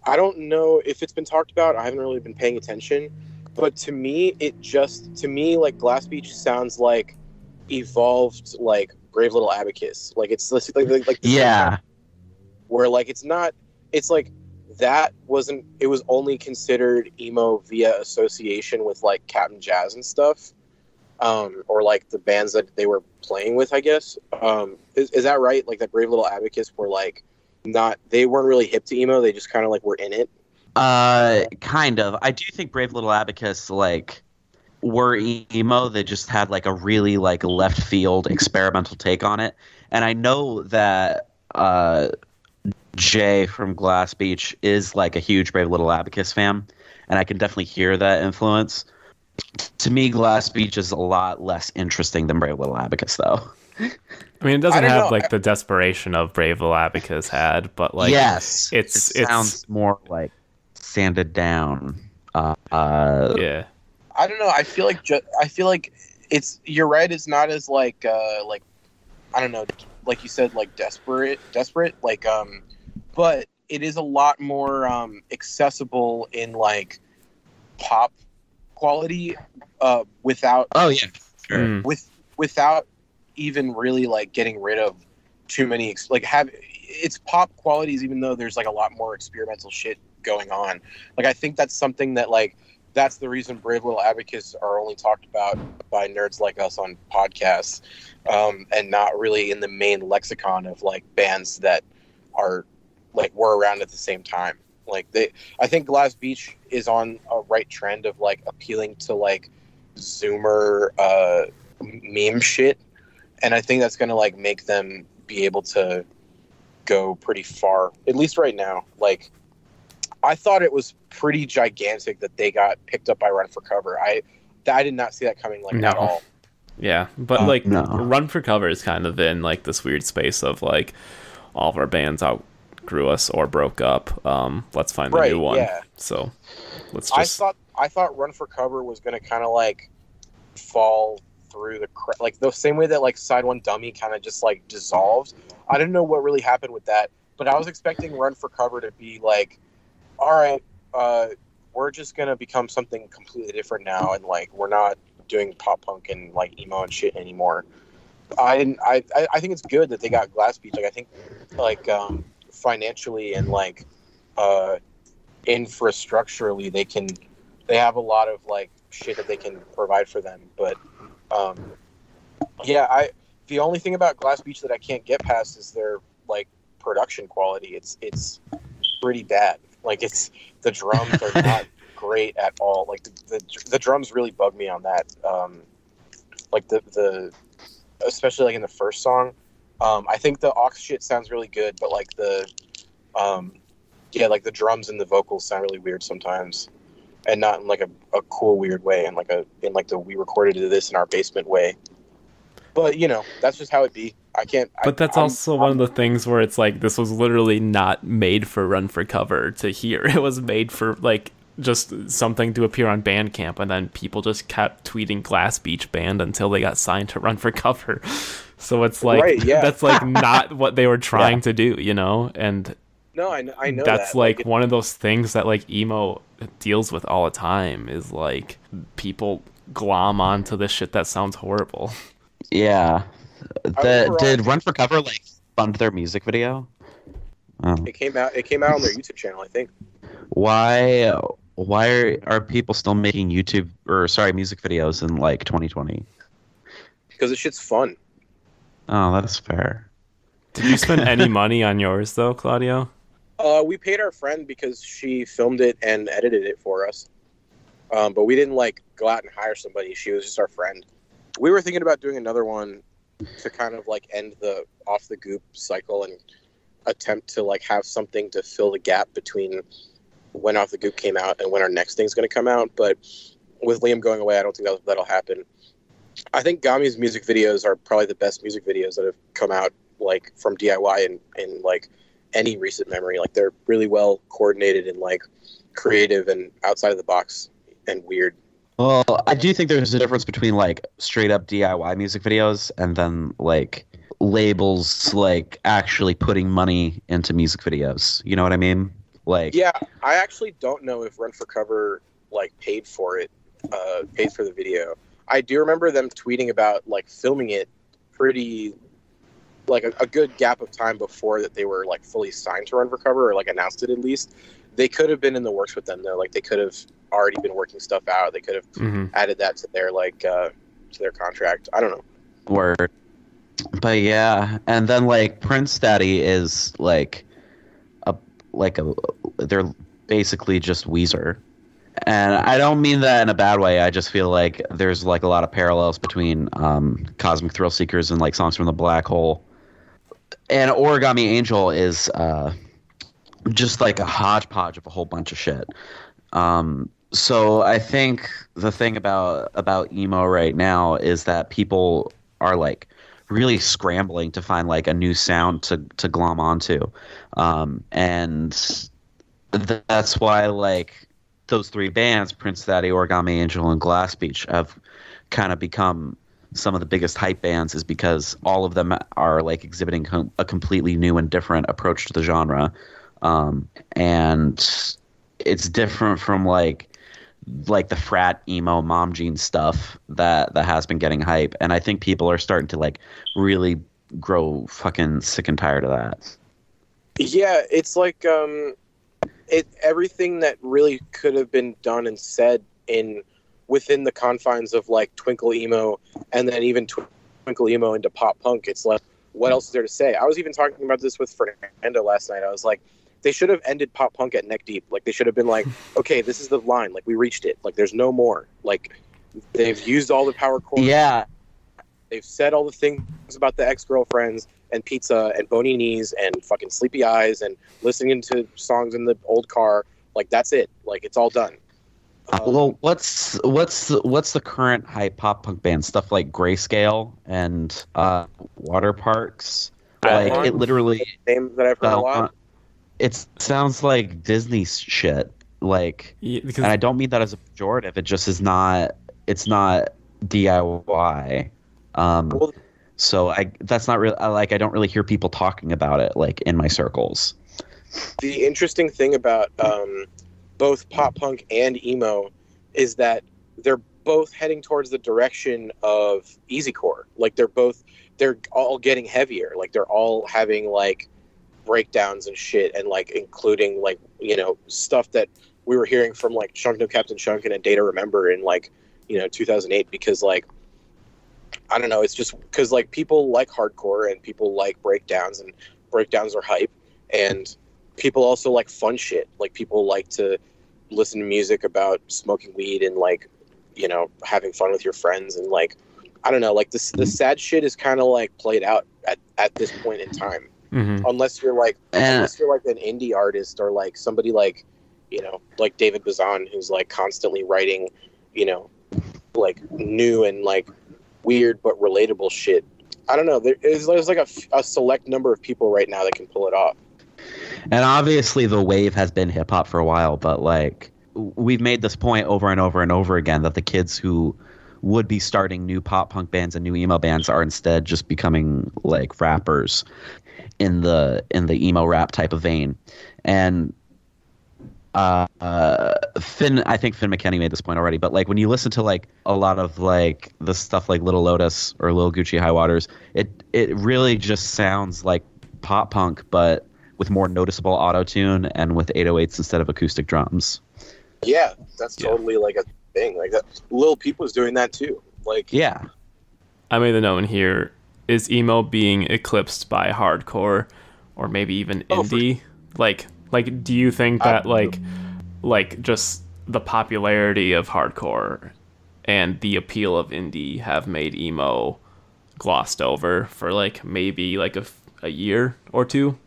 I don't know if it's been talked about. I haven't really been paying attention, but to me, it just to me like Glass Beach sounds like evolved like Brave Little Abacus. Like it's like like, like Yeah, where like it's not. It's like that wasn't. It was only considered emo via association with like Cap'n Jazz and stuff. Um, or like the bands that they were playing with, I guess. Um, is, is that right? Like that Brave Little Abacus were like not they weren't really hip to emo. They just kind of like were in it. uh, kind of. I do think Brave Little Abacus like were emo. They just had like a really like left field experimental take on it, and I know that uh, Jay from Glass Beach is like a huge Brave Little Abacus fan, and I can definitely hear that influence. To me, Glass Beach is a lot less interesting than Brave Little Abacus, though. I mean, it doesn't have know. like the desperation of Brave Little Abacus had, but like yes, it's- it it's- sounds more like sanded down. Uh, uh, yeah, I don't know. I feel like ju- I feel like it's you're right. It's not as like uh like I don't know, like you said, like desperate, desperate, like um, but it is a lot more um accessible in like pop quality uh without oh yeah, sure. Mm. with without even really like getting rid of too many ex- like have it's pop qualities even though there's like a lot more experimental shit going on like i think that's something that like that's the reason brave little abacus are only talked about by nerds like us on podcasts um, and not really in the main lexicon of like bands that are like were around at the same time like they i think glass beach is on a right trend of like appealing to like zoomer uh meme shit and i think that's gonna like make them be able to go pretty far at least right now like i thought it was pretty gigantic that they got picked up by run for cover i i did not see that coming like No. at all yeah. But Uh, like, no. Run for Cover is kind of in like this weird space of like all of our bands outgrew us or broke up. Um, let's find a Right, new one. yeah. So let's just. I thought I thought Run for Cover was gonna kind of like fall through the cra- like the same way that like Side One Dummy kind of just like dissolved. I didn't know what really happened with that, but I was expecting Run for Cover to be like, all right, uh, we're just gonna become something completely different now, and like we're not doing pop punk and like emo and shit anymore. I didn't. I I, I think it's good that they got Glass Beach. Like I think like um, financially and like uh, infrastructurally they can they have a lot of like shit that they can provide for them. But um yeah i the only thing about glass beach that i can't get past is their like production quality. It's it's pretty bad. Like it's the drums are not great at all. Like the, the the drums really bug me on that. Um like the the especially like in the first song Um, I think the aux shit sounds really good, but like the, um, yeah, like the drums and the vocals sound really weird sometimes, and not in like a, a cool weird way, and like a in like the we recorded this in our basement way. But you know, that's just how it be. I can't. But I, that's I'm- also one of the things where it's like this was literally not made for Run for Cover to hear. It was made for like just something to appear on Bandcamp, and then people just kept tweeting Glass Beach Band until they got signed to Run for Cover. So it's like Right, yeah. that's like not what they were trying to do, you know? And No, I, I know that's that. like it- one of those things that like emo deals with all the time is like people glom onto this shit that sounds horrible. Yeah. The, did uh, Run for Cover like fund their music video? Oh. it came out. It came out on their YouTube channel, I think. Why? Why are, are people still making YouTube or sorry music videos in like 2020? Because this shit's fun. Oh, that's fair. Did you spend any money on yours though, Claudio? Uh, we paid our friend because she filmed it and edited it for us. Um, but we didn't like go out and hire somebody. She was just our friend. We were thinking about doing another one to kind of like end the off the goop cycle and attempt to like have something to fill the gap between when off the goop came out and when our next thing's going to come out. But with Liam going away, I don't think that'll, that'll happen. I think Gami's music videos are probably the best music videos that have come out like from DIY and, in like any recent memory. Like they're really well coordinated and like creative and outside of the box and weird. Well, I do think there's a difference between like straight up DIY music videos and then like labels like actually putting money into music videos. You know what I mean? Like Yeah, I actually don't know if Run for Cover like paid for it, uh, paid for the video. I do remember them tweeting about like filming it pretty like a, a good gap of time before that they were like fully signed to Run for Cover or like announced it at least. They could have been in the works with them though. Like they could have already been working stuff out. They could have hmm added that to their like uh, to their contract. I don't know. word. But yeah, and then like Prince Daddy is like a like a they're basically just Weezer. And I don't mean that in a bad way. I just feel like there's like a lot of parallels between um, Cosmic Thrill Seekers and like songs from the Black Hole. And Origami Angel is uh, just like a hodgepodge of a whole bunch of shit. Um, so I think the thing about about emo right now is that people are like really scrambling to find like a new sound to to glom onto, um, and th- that's why like those three bands, Prince Daddy, Origami Angel, and Glass Beach, have kind of become some of the biggest hype bands is because all of them are like exhibiting com- a completely new and different approach to the genre. Um, and it's different from like like the frat emo mom jean stuff that that has been getting hype. And i think people are starting to like really grow fucking sick and tired of that. Yeah, it's like um, it everything that really could have been done and said in within the confines of like Twinkle emo, and then even Tw- Twinkle emo into pop punk. It's like, what else is there to say? I was even talking about this with Fernando last night. I was like, they should have ended pop punk at neck deep. Like they should have been like, okay, this is the line. Like we reached it. Like there's no more. Like they've used all the power chords. yeah They've said all the things about the ex girlfriends and pizza and bony knees and fucking sleepy eyes and listening to songs in the old car. Like that's it. Like it's all done. Um, well what's what's the, what's the current hype pop punk band stuff like grayscale and uh Waterparks like it literally name that I've heard a lot. It sounds like disney shit like Yeah, because and I don't mean that as a pejorative. It just is not. It's not DIY. Um, Well- so I that's not really like I don't really hear people talking about it like in my circles. the interesting thing about um, both pop punk and emo is that they're both heading towards the direction of easycore. Like they're both they're all getting heavier. Like they're all having like breakdowns and shit, and like including like you know stuff that we were hearing from like Shunk No Captain Shunkin and A Day to Remember in like you know 2008 because like I don't know. It's just because like people like hardcore and people like breakdowns and breakdowns are hype and people also like fun shit. Like people like to listen to music about smoking weed and like you know having fun with your friends and like I don't know, like this the sad shit is kind of like played out at at this point in time. hmm Unless you're like And unless you're like an indie artist or like somebody like you know like david bazan who's like constantly writing you know like new and like weird but relatable shit. I don't know. There is there's like a select number of people right now that can pull it off. And obviously the wave has been hip hop for a while, but like we've made this point over and over and over again that the kids who would be starting new pop punk bands and new emo bands are instead just becoming like rappers in the in the emo rap type of vein. And uh, uh, Finn, I think Finn McKenty made this point already, but like when you listen to like a lot of like the stuff like Lil Lotus or Lil Gucci High Waters, it it really just sounds like pop punk, but with more noticeable auto tune and with 808s instead of acoustic drums. yeah that's Yeah. totally like a thing like that lil peep was doing that too like Yeah, I made the note in here: is emo being eclipsed by hardcore, or maybe even Oh, for- indie? Like, like, do you think that I- like, like just the popularity of hardcore and the appeal of indie have made emo glossed over for like maybe like a, a year or two?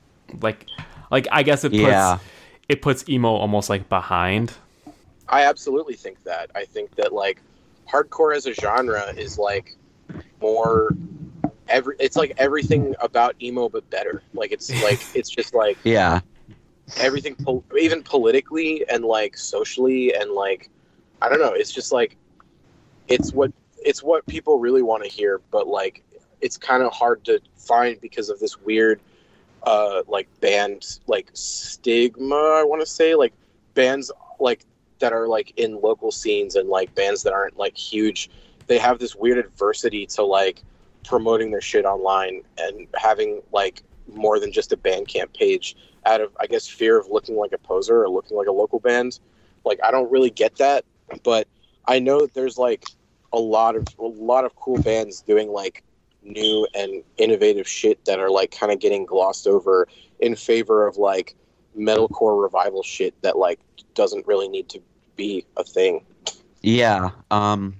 Like, like I guess it puts Yeah. it puts emo almost like behind. I absolutely think that. I think that like hardcore as a genre is like more every it's like everything about emo but better. Like it's like it's just like yeah, everything pol- even politically and like socially and like I don't know, it's just like it's what it's what people really want to hear but like it's kind of hard to find because of this weird uh like band like stigma I want to say like bands like that are like in local scenes and like bands that aren't like huge. They have this weird adversity to like promoting their shit online and having like more than just a Bandcamp page out of I guess fear of looking like a poser or looking like a local band. Like I don't really get that, but I know that there's like a lot of a lot of cool bands doing like new and innovative shit that are like kind of getting glossed over in favor of like metalcore revival shit that like doesn't really need to be a thing. yeah. Um,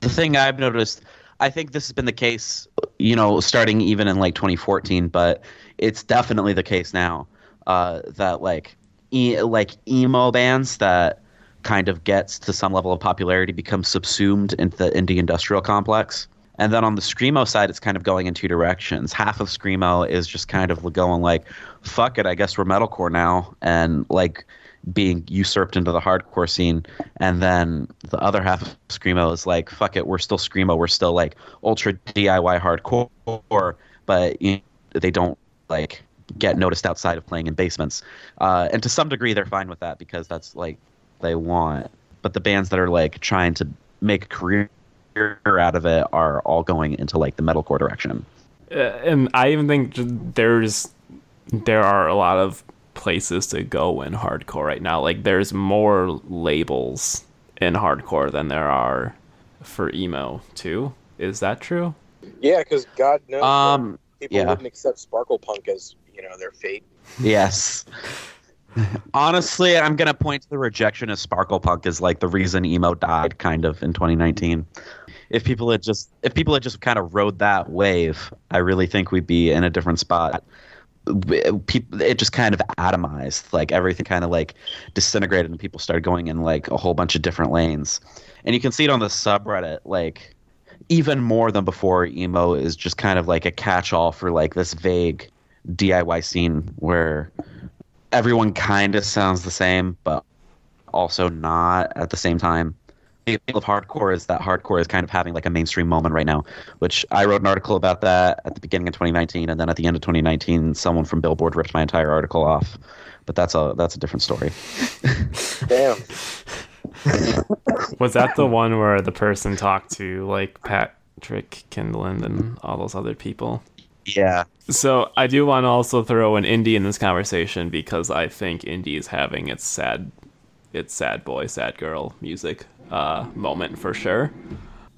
the thing I've noticed, I think this has been the case, you know, starting even in like 2014, but it's definitely the case now uh, that like e- like emo bands that kind of gets to some level of popularity become subsumed into the indie industrial complex. And then on the screamo side, it's kind of going in two directions. Half of screamo is just kind of going like, "Fuck it, I guess we're metalcore now," and like being usurped into the hardcore scene. And then the other half of screamo is like, "Fuck it, we're still screamo. We're still like ultra DIY hardcore, but you know, they don't like get noticed outside of playing in basements." Uh, and to some degree, they're fine with that because that's like they want. But the bands that are like trying to make a career out of it are all going into like the metalcore direction. Uh, and I even think there's there are a lot of places to go in hardcore right now. Like there's more labels in hardcore than there are for emo too. Is that true? Yeah, because God knows Um, people yeah. wouldn't accept Sparkle Punk as you know their fate. yes. Honestly, I'm gonna point to the rejection of Sparkle Punk as like the reason emo died, kind of in 2019. If people had just if people had just kind of rode that wave, I really think we'd be in a different spot. People, it just kind of atomized, like everything kind of like disintegrated, and people started going in like a whole bunch of different lanes. And you can see it on the subreddit, like even more than before. Emo is just kind of like a catch-all for like this vague DIY scene where everyone kind of sounds the same, but also not at the same time. The appeal of hardcore is that hardcore is kind of having like a mainstream moment right now, which I wrote an article about that at the beginning of 2019, and then at the end of 2019, someone from Billboard ripped my entire article off. But that's a that's a different story. Damn. Was that the one where the person talked to like Patrick Kindlon and all those other people? Yeah, So I do want to also throw an indie in this conversation because I think indie is having its sad, its sad boy, sad girl music uh, moment for sure.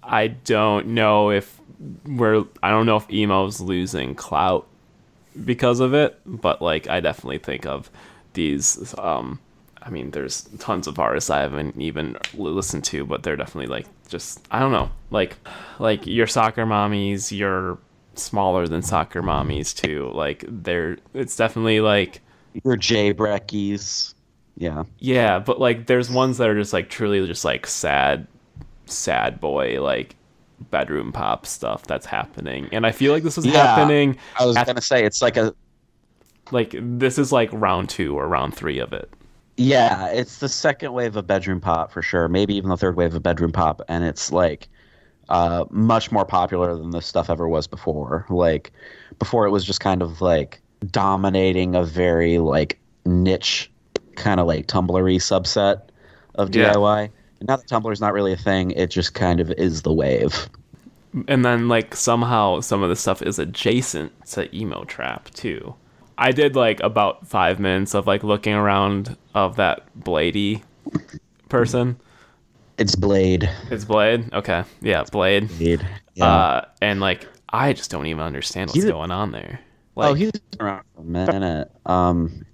I don't know if we're, I don't know if emo's losing clout because of it, but like I definitely think of these um, I mean, there's tons of artists I haven't even listened to, but they're definitely like just I don't know, like like your soccer mommies, your smaller than soccer mommies too. Like they're it's definitely like Your J Breckies. Yeah. yeah, but like there's ones that are just like truly just like sad, sad boy like bedroom pop stuff that's happening, and I feel like this is Yeah. happening. I was At- gonna say it's like a Like this is like round two or round three of it. Yeah, it's the second wave of bedroom pop for sure. Maybe even the third wave of bedroom pop, and it's like uh, much more popular than this stuff ever was before. Like before, it was just kind of like dominating a very like niche, kind of like Tumblr-y subset of Yeah. DIY. And now that Tumblr's not really a thing, it just kind of is the wave. and then like somehow some of the stuff is adjacent to emo trap too i did like about five minutes of like looking around of that bladey person It's Blade. it's blade okay yeah blade Blade. Yeah. uh and like i just don't even understand what's He's going on there like oh, he's around for a minute. Um,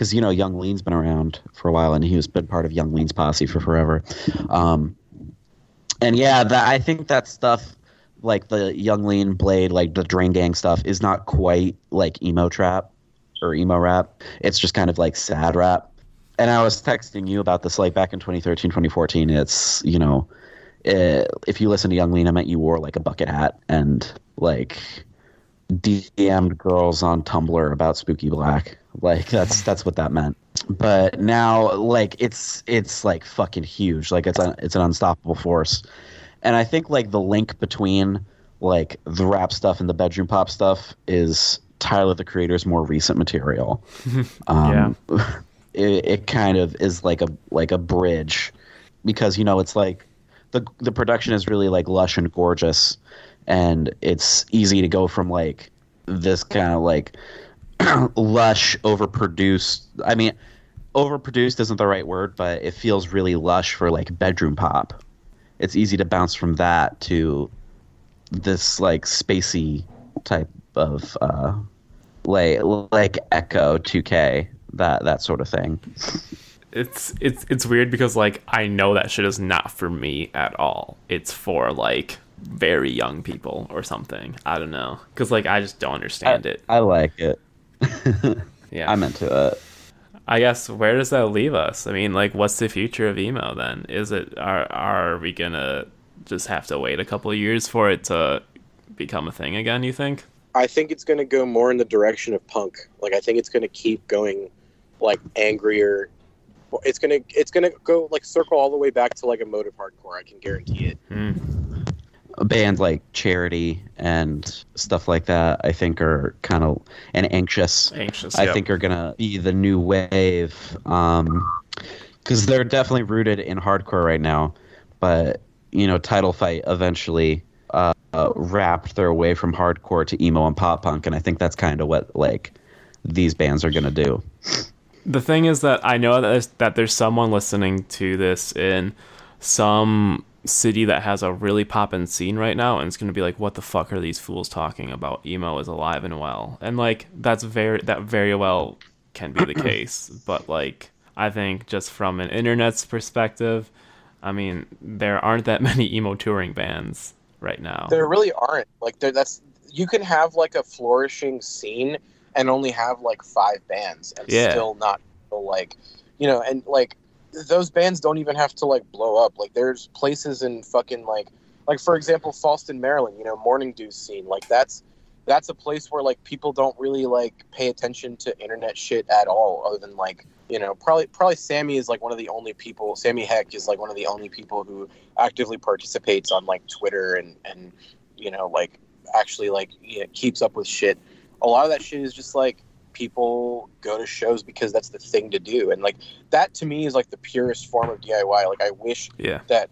because you know Yung Lean's been around for a while, and he was been part of Yung Lean's posse for forever. Um, and yeah, that I think that stuff, like the Yung Lean Blade, like the Drain Gang stuff, is not quite like emo trap or emo rap. It's just kind of like sad rap. And I was texting you about this like back in 2013, 2014. It's you know, uh, if you listen to Yung Lean, I meant you wore like a bucket hat and like DM'd girls on Tumblr about Spooky Black. Like that's that's what that meant. But now like it's it's like fucking huge. Like it's a, it's an unstoppable force. And I think like the link between like the rap stuff and the bedroom pop stuff is Tyler the Creator's more recent material. um, it, it kind of is like a like a bridge because you know it's like the the production is really like lush and gorgeous and it's easy to go from like this kind of like lush overproduced i mean overproduced isn't the right word but it feels really lush for like bedroom pop it's easy to bounce from that to this like spacey type of uh like like echo 2k that that sort of thing it's it's it's weird because like I know that shit is not for me at all. It's for like very young people or something. I don't know because like I just don't understand it. i like it Yeah, i'm into it I guess where does that leave us? I mean, like, what's the future of emo then? Is it are are we gonna just have to wait a couple of years for it to become a thing again? You think? I think it's going to go more in the direction of punk. Like I think it's going to keep going, like angrier. It's gonna it's gonna go like circle all the way back to like a emotive hardcore. I can guarantee it. Hmm. Bands like Charity and stuff like that, I think are kind of and Anxious. Anxious. I yep. think are gonna be the new wave, Um because they're definitely rooted in hardcore right now. But you know, Title Fight eventually uh, uh, wrapped their way from hardcore to emo and pop punk, and I think that's kind of what like these bands are gonna do. the thing is that I know that there's, that there's someone listening to this in some city that has a really poppin' scene right now, and it's gonna be like, "What the fuck are these fools talking about? Emo is alive and well." And like, that's very that very well can be the case, but like, I think just from an internet's perspective, I mean, there aren't that many emo touring bands right now. There really aren't. Like there, that's you can have like a flourishing scene and only have like five bands and Yeah. still not feel like you know and like those bands don't even have to like blow up. Like there's places in fucking like like for example Fallston, Maryland. You know Morning Dew scene. Like that's that's a place where like people don't really like pay attention to internet shit at all, other than like you know probably probably Sammy is like one of the only people. Sammy Heck is like one of the only people who actively participates on like Twitter and and you know like actually like you know, keeps up with shit. A lot of that shit is just like people go to shows because that's the thing to do, and like that to me is like the purest form of DIY. Like I wish yeah, that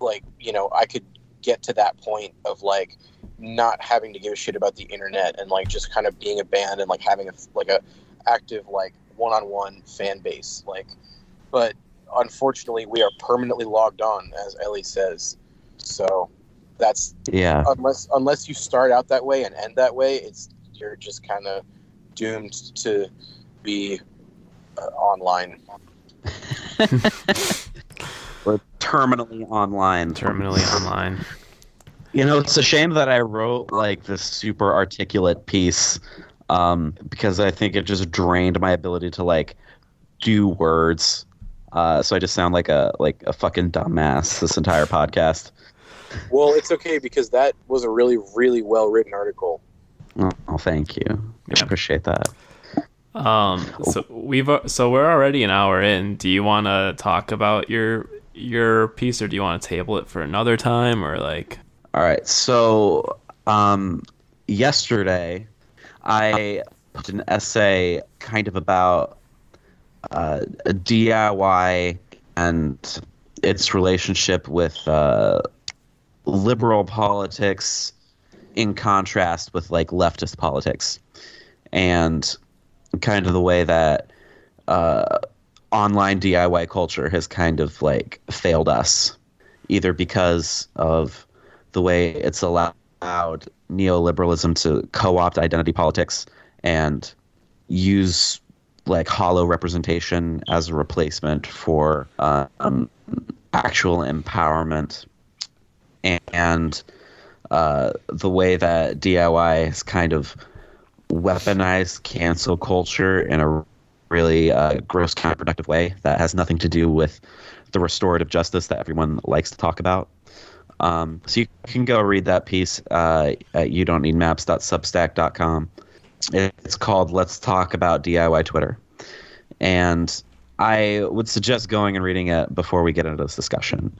like you know I could get to that point of like not having to give a shit about the internet and like just kind of being a band and like having a like a active like one-on-one fan base like but unfortunately we are permanently logged on as Ellie says. So that's Yeah, unless unless you start out that way and end that way it's you're just kind of doomed to be uh, online We're terminally online. Terminally online. You know, it's a shame that I wrote like this super articulate piece um, because I think it just drained my ability to like do words. Uh, so I just sound like a like a fucking dumbass this entire podcast. Well, it's okay because that was a really, really well written article. Oh, oh, thank you. I appreciate that. Um, so we've so we're already an hour in. Do you want to talk about your your piece, or do you want to table it for another time, or like? All right. So, um, yesterday, I put an essay kind of about uh, DIY and its relationship with uh, liberal politics in contrast with like leftist politics and kind of the way that uh, online DIY culture has kind of like failed us, either because of the way it's allowed neoliberalism to co-opt identity politics and use like hollow representation as a replacement for um, actual empowerment and uh, the way that DIY has kind of weaponized cancel culture in a really uh, gross, counterproductive way that has nothing to do with the restorative justice that everyone likes to talk about. Um, so you can go read that piece uh, at you don't need maps.substack.com. It's called Let's Talk About DIY Twitter. And I would suggest going and reading it before we get into this discussion.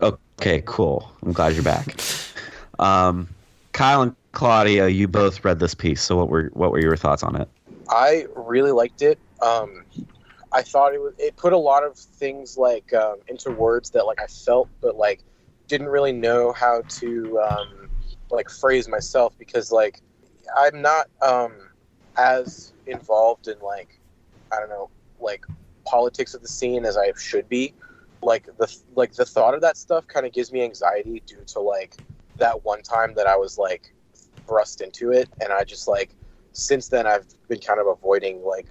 Okay, cool. I'm glad you're back. Um, Kyle and Claudio, you both read this piece. So what were what were your thoughts on it? I really liked it. Um, I thought it was it put a lot of things like um, into words that like I felt, but like didn't really know how to um, like phrase myself because like I'm not um, as involved in like I don't know like politics of the scene as I should be. Like the like the thought of that stuff kind of gives me anxiety due to like that one time that I was like thrust into it, and I just like since then I've been kind of avoiding like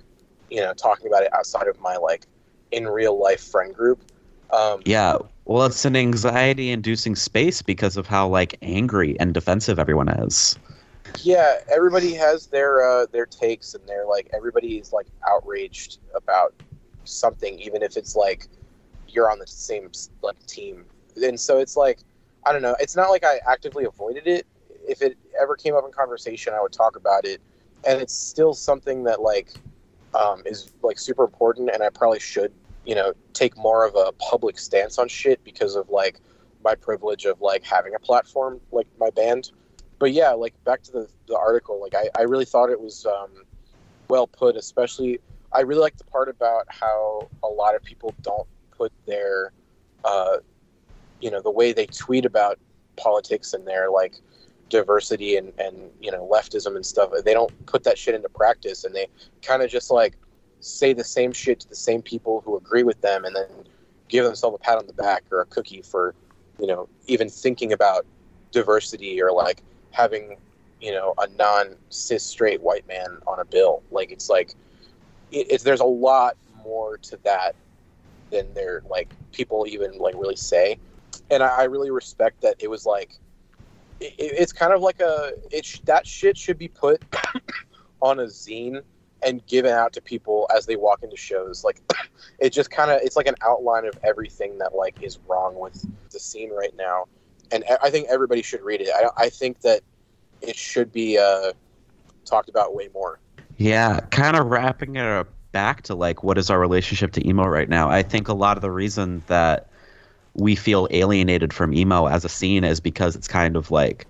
you know talking about it outside of my like in real life friend group. Um, Yeah, well, it's an anxiety-inducing space because of how like angry and defensive everyone is. yeah everybody has their uh, their takes and they're like everybody is like outraged about something even if it's like you're on the same like team and so it's like i don't know. It's not like i actively avoided it. If it ever came up in conversation i would talk about it. And it's still something that like um, is like super important and i probably should you know take more of a public stance on shit because of like my privilege of like having a platform like my band. But yeah, like back to the, the article, like I, I really thought it was um, well put, especially I really like the part about how a lot of people don't put their, uh, you know, the way they tweet about politics and their like diversity and, and, you know, leftism and stuff. They don't put that shit into practice and they kind of just like say the same shit to the same people who agree with them and then give themselves a pat on the back or a cookie for, you know, even thinking about diversity or like having you know a non cis straight white man on a bill like it's like it, it's there's a lot more to that than there like people even like really say and i, I really respect that it was like it, it's kind of like a it sh- that shit should be put on a zine and given out to people as they walk into shows like it just kind of it's like an outline of everything that like is wrong with the scene right now and i think everybody should read it. I, I think that it should be uh, talked about way more. Yeah, kind of wrapping it up back to like what is our relationship to emo right now. I think a lot of the reason that we feel alienated from emo as a scene is because it's kind of like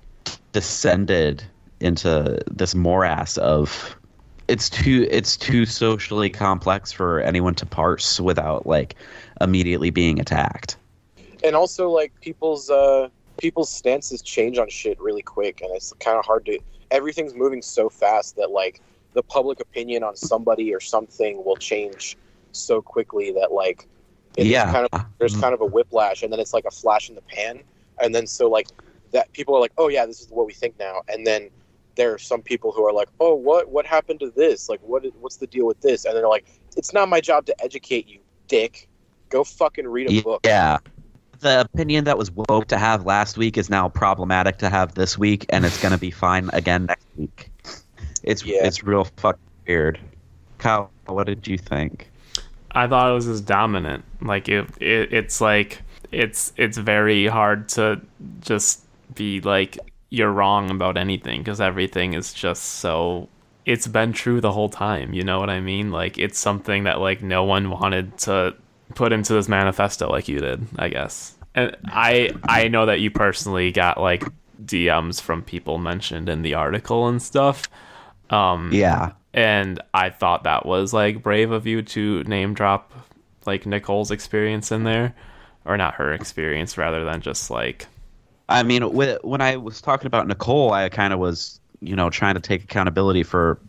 descended into this morass of it's too it's too socially complex for anyone to parse without like immediately being attacked. And also, like people's uh, people's stances change on shit really quick, and it's kind of hard to. Everything's moving so fast that like the public opinion on somebody or something will change so quickly that like it's Yeah. kind of there's mm-hmm. kind of a whiplash, and then it's like a flash in the pan, and then so like that people are like, oh yeah, this is what we think now, and then there are some people who are like, oh what what happened to this? Like what what's the deal with this? And they're like, it's not my job to educate you, dick. Go fucking read a book. Yeah. The opinion that was woke to have last week is now problematic to have this week, and it's going to be fine again next week. It's Yeah. it's real fucking weird. Kyle, what did you think? I thought it was just dominant. Like it, it it's like it's it's very hard to just be like you're wrong about anything because everything is just so it's been true the whole time, you know what I mean? Like it's something that like no one wanted to put into this manifesto like you did, I guess. And I I know that you personally got like DMs from people mentioned in the article and stuff. Um Yeah. And I thought that was like brave of you to name drop like Nicole's experience in there, or not her experience, rather than just like I mean, wh- when I was talking about Nicole, I kind of was, you know, trying to take accountability for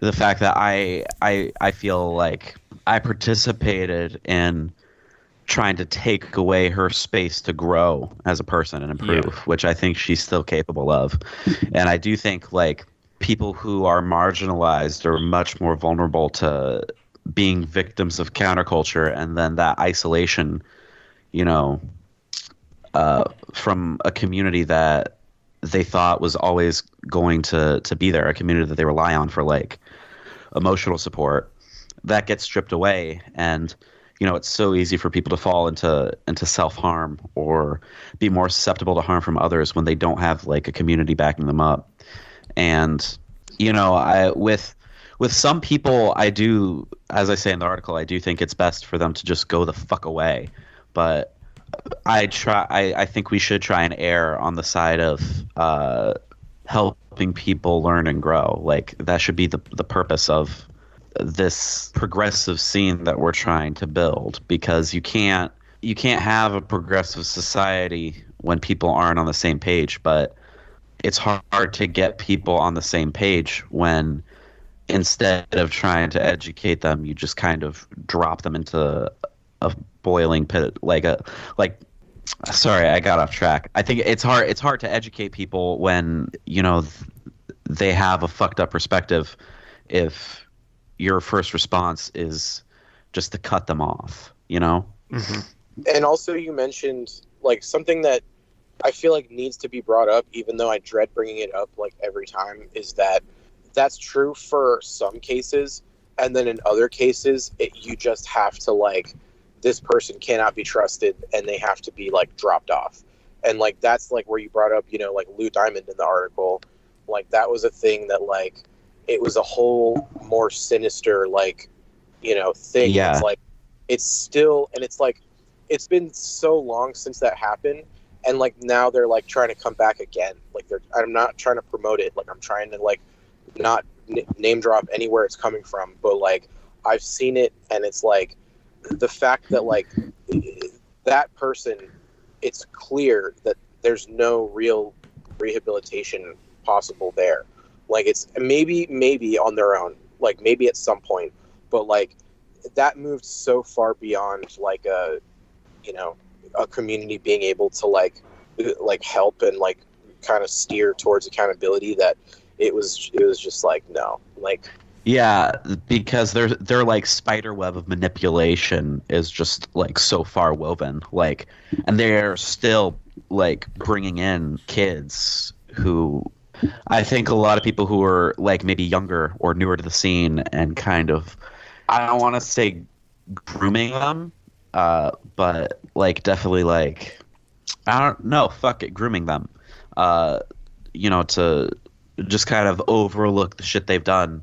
the fact that I, I, I feel like I participated in trying to take away her space to grow as a person and improve, Yeah. which I think she's still capable of. and I do think like people who are marginalized are much more vulnerable to being victims of counterculture and then that isolation, you know, uh, from a community that they thought was always going to to be there, a community that they rely on for like emotional support, that gets stripped away, and you know it's so easy for people to fall into into self harm or be more susceptible to harm from others when they don't have like a community backing them up, and you know I with with some people I do as I say in the article I do think it's best for them to just go the fuck away, but I try. I, I think we should try and err on the side of uh, helping people learn and grow. Like that should be the the purpose of this progressive scene that we're trying to build. Because you can't you can't have a progressive society when people aren't on the same page. But it's hard to get people on the same page when instead of trying to educate them, you just kind of drop them into a boiling pit like a like sorry i got off track. I think it's hard it's hard to educate people when you know they have a fucked up perspective if your first response is just to cut them off you know? Mm-hmm. And also you mentioned like something that I feel like needs to be brought up, even though I dread bringing it up like every time, is that that's true for some cases, and then in other cases, it, you just have to like this person cannot be trusted, and they have to be like dropped off, and like that's like where you brought up, you know, like Lou Diamond in the article, like that was a thing that like it was a whole more sinister like you know thing. Yeah. It's like it's still, and it's like it's been so long since that happened and like now they're like trying to come back again. Like they're i'm not trying to promote it. Like i'm trying to like not n- name drop anywhere it's coming from but like i've seen it and it's like the fact that like that person it's clear that there's no real rehabilitation possible there. Like it's maybe maybe on their own. Like maybe at some point but like that moved so far beyond like a you know a community being able to like like help and like kind of steer towards accountability that it was it was just like no like yeah because their their like spider web of manipulation is just like so far woven like and they're still like bringing in kids who i think a lot of people who are like maybe younger or newer to the scene and kind of i don't want to say grooming them uh but like definitely like i don't know fuck it grooming them uh you know to just kind of overlook the shit they've done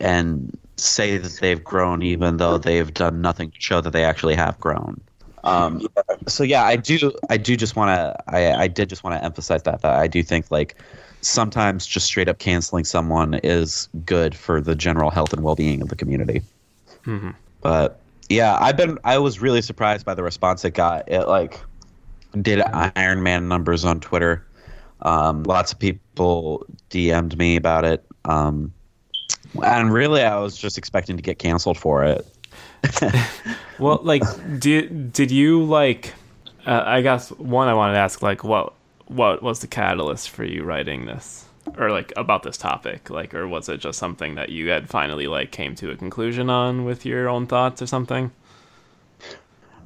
and say that they've grown even though they've done nothing to show that they actually have grown. Um, so yeah, I do. I do just want to. I, I did just want to emphasize that that I do think like sometimes just straight up canceling someone is good for the general health and well being of the community. Mhm. But yeah, I've been. I was really surprised by the response it got. It like did Iron Man numbers on Twitter. Um, lots of people DM'd me about it. Um, and really, I was just expecting to get canceled for it. Well, like, did did you like? Uh, I guess one I wanted to ask, like, what what was the catalyst for you writing this, or like about this topic, like, or was it just something that you had finally like came to a conclusion on with your own thoughts or something?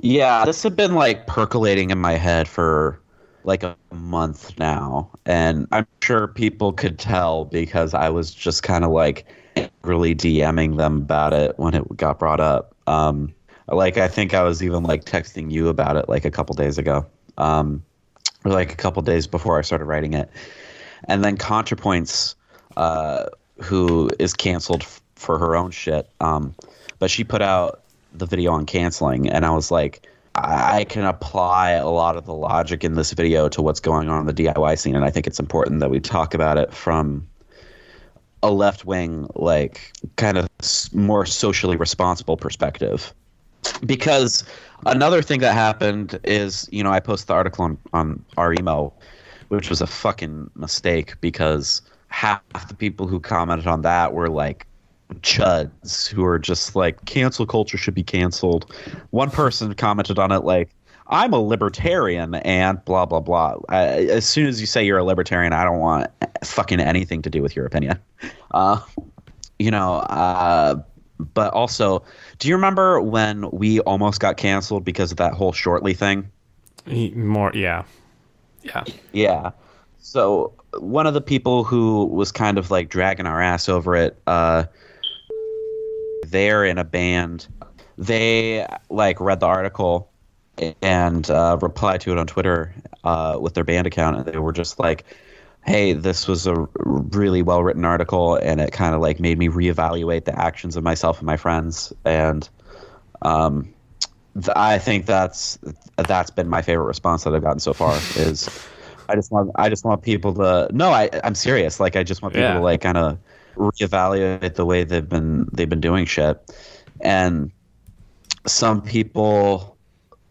Yeah, this had been like percolating in my head for like a month now, and I'm sure people could tell because I was just kind of like really DMing them about it when it got brought up. Um, like I think I was even like texting you about it like a couple days ago, um, or like a couple days before I started writing it, and then ContraPoints, uh, who is canceled f- for her own shit, um, but she put out the video on canceling, and I was like, I, I can apply a lot of the logic in this video to what's going on in the DIY scene, and I think it's important that we talk about it from a left wing, like kind of more socially responsible perspective. Because another thing that happened is, you know, I posted the article on, on our email, which was a fucking mistake because half the people who commented on that were like chuds who are just like cancel culture should be canceled. One person commented on it like I'm a libertarian and blah blah blah. As soon as you say you're a libertarian, I don't want fucking anything to do with your opinion. Uh, you know, uh, but also, do you remember when we almost got canceled because of that whole shortly thing? More, yeah, yeah. Yeah. So one of the people who was kind of like dragging our ass over it, uh, they're in a band. They like read the article and uh, replied to it on Twitter uh, with their band account, and they were just like, "Hey, this was a really well written article, and it kind of like made me reevaluate the actions of myself and my friends." And um, I think that's that's been my favorite response that I've gotten so far. Is I just want I just want people to no, I I'm serious. Like I just want people Yeah. to like kind of reevaluate the way they've been they've been doing shit, and some people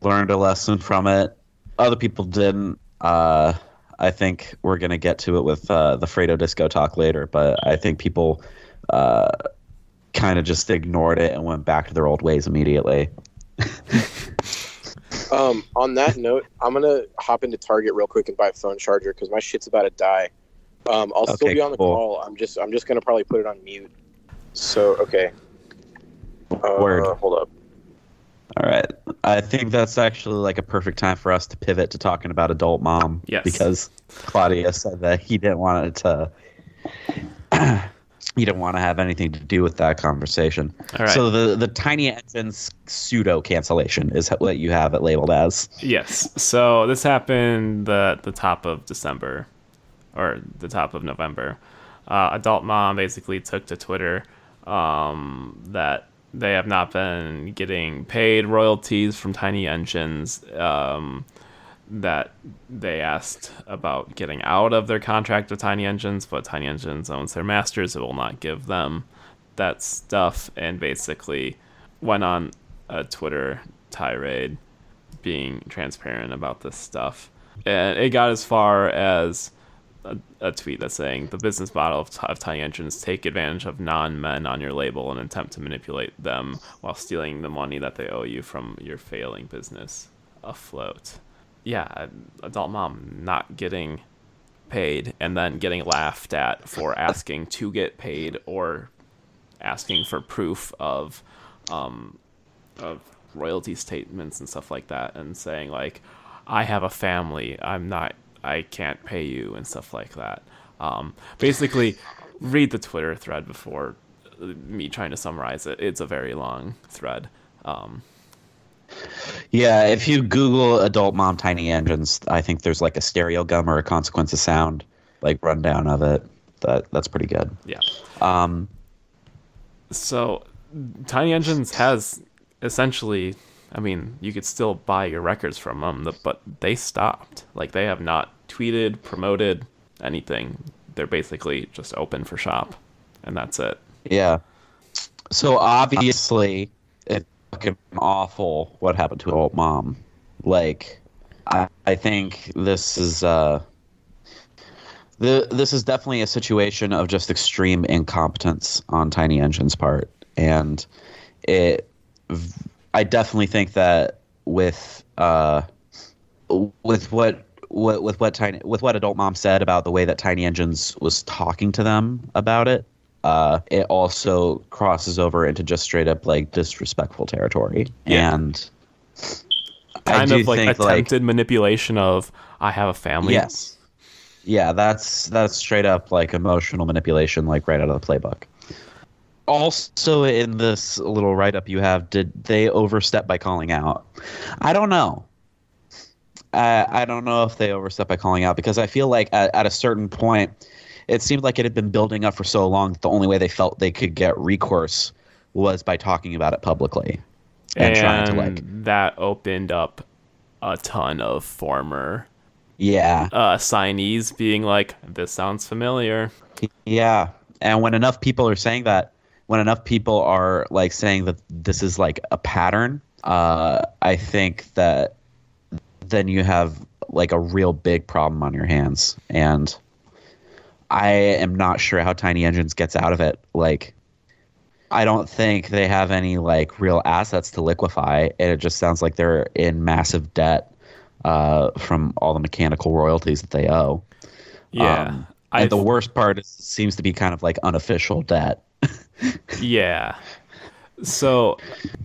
learned a lesson from it. Other people didn't. Uh, I think we're gonna get to it with uh, the Fredo Disco talk later, but I think people uh, kind of just ignored it and went back to their old ways immediately. Um, on that note, I'm gonna hop into Target real quick and buy a phone charger because my shit's about to die. Um, I'll still be on the cool. call. I'm just I'm just gonna probably put it on mute. So okay. Uh, Word. Hold up. All right. I think that's actually like a perfect time for us to pivot to talking about adult mom. Yes. Because Claudio said that he didn't want it to. He don't want to have anything to do with that conversation. Right. So the the tiny engines pseudo cancellation is what you have it labeled as. Yes. So this happened the the top of December, or the top of November. Uh, Adult Mom basically took to Twitter um, that they have not been getting paid royalties from Tiny Engines. Um, that they asked about getting out of their contract with Tiny Engines, but Tiny Engines owns their masters. It will not give them that stuff, and basically went on a Twitter tirade being transparent about this stuff. And it got as far as a, a tweet that's saying the business model of, of Tiny Engines take advantage of non men on your label and attempt to manipulate them while stealing the money that they owe you from your failing business afloat. Yeah, adult mom not getting paid and then getting laughed at for asking to get paid or asking for proof of um, of royalty statements and stuff like that and saying like i have a family. I'm not i can't pay you and stuff like that. Um, basically read the twitter thread before uh, me trying to summarize it. It's a very long thread. Um, Yeah, if you Google adult mom tiny engines, I think there's like a Stereogum or a consequence of sound like rundown of it. That that's pretty good. yeah Um, so tiny engines has essentially i mean you could still buy your records from them but they stopped like they have not tweeted promoted anything they're basically just open for shop and that's it Yeah. So obviously, it's fucking awful what happened to old mom. Like, I, I think this is uh, the this is definitely a situation of just extreme incompetence on Tiny Engine's part, and it. I definitely think that with uh, with what what with what tiny with what adult mom said about the way that Tiny Engines was talking to them about it, uh, it also crosses over into just straight up like disrespectful territory. Yeah. And kind of like think, like- attempted manipulation of I have a family. Yes. Yeah, that's that's straight up like emotional manipulation, like right out of the playbook. Also, in this little write up you have, did they overstep by calling out? I don't know. I, I don't know if they overstep by calling out because I feel like at, at a certain point, it seemed like it had been building up for so long that the only way they felt they could get recourse was by talking about it publicly and, and trying to like, that opened up a ton of former yeah, uh, signees being like, "This sounds familiar." Yeah. And when enough people are saying that, when enough people are like saying that this is like a pattern, uh, I think that then you have like a real big problem on your hands. And I am not sure how Tiny Engines gets out of it. Like, I don't think they have any like real assets to liquefy. And it just sounds like they're in massive debt uh, from all the mechanical royalties that they owe. Yeah, Um, and the worst part is, seems to be kind of like unofficial debt. Yeah. So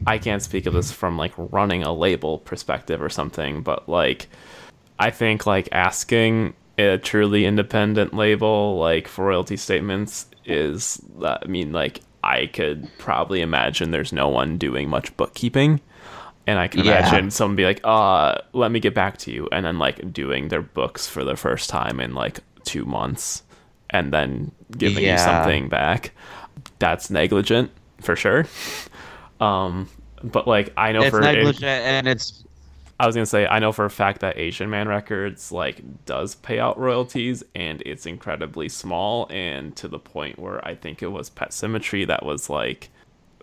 I can't speak of this from like running a label perspective or something, but like I think like asking a truly independent label like for royalty statements is I mean like I could probably imagine there's no one doing much bookkeeping. And I can Yeah. imagine someone be like, uh, let me get back to you and then like doing their books for the first time in like two months and then giving you something back. That's negligent for sure. Um, but like I know it's for negligent and it's I was gonna say I know for a fact that Asian Man Records like does pay out royalties and it's incredibly small and to the point where I think it was Pet Symmetry that was like,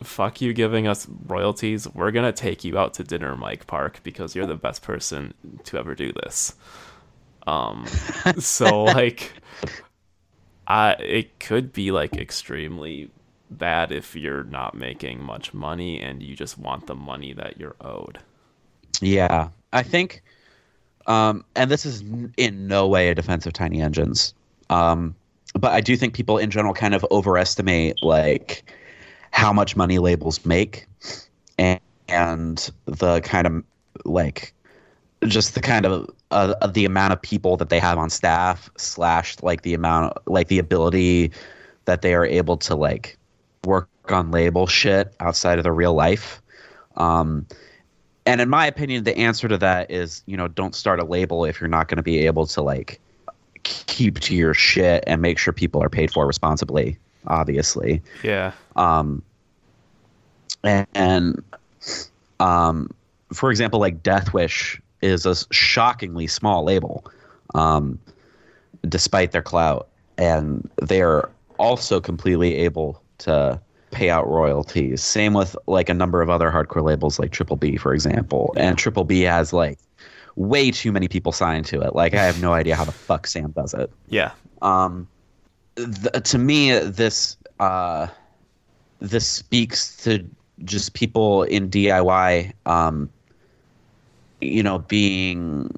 "Fuck you giving us royalties. We're gonna take you out to dinner, Mike Park, because you're the best person to ever do this." Um, so like, I it could be like extremely bad if you're not making much money and you just want the money that you're owed. Yeah. I think, um, and this is in no way a defense of tiny engines, um, but I do think people in general kind of overestimate like how much money labels make, and, and the kind of like just the kind of uh, the amount of people that they have on staff slash like the amount like the ability that they are able to like work on label shit outside of the real life um and in my opinion the answer to that is you know don't start a label if you're not going to be able to like keep to your shit and make sure people are paid for responsibly obviously Yeah. um, and, and um, for example, like Deathwish is a shockingly small label, um, despite their clout, and they're also completely able to pay out royalties. Same with like a number of other hardcore labels, like Triple B, for example. And Triple B has like way too many people signed to it. Like I have no idea how the fuck Sam does it Yeah. um, th- to me, this uh, this speaks to just people in DIY, um, you know, being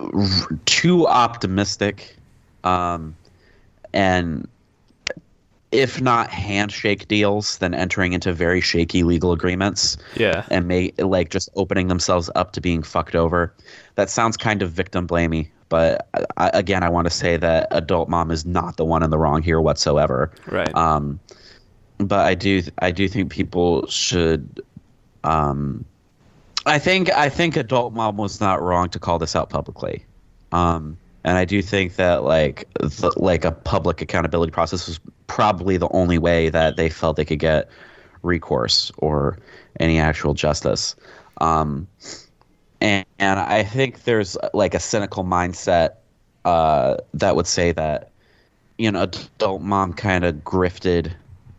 r- too optimistic, um, and if not handshake deals, then entering into very shaky legal agreements Yeah. and may like just opening themselves up to being fucked over. That sounds kind of victim blamey, but I, again, I want to say that adult mom is not the one in the wrong here whatsoever. Right. Um, but I do I do think people should. Um, I think I think adult mom was not wrong to call this out publicly. Um, and I do think that like the, like a public accountability process was probably the only way that they felt they could get recourse or any actual justice. Um, and, and I think there's like a cynical mindset uh, that would say that you know adult mom kind of grifted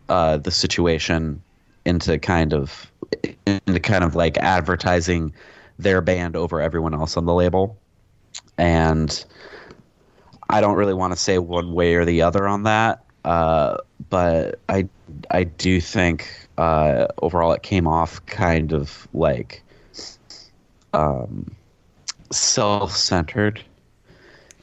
uh, the situation into kind of into kind of like advertising their band over everyone else on the label and I don't really want to say one way or the other on that, uh, but I I do think uh, overall it came off kind of like um, self-centered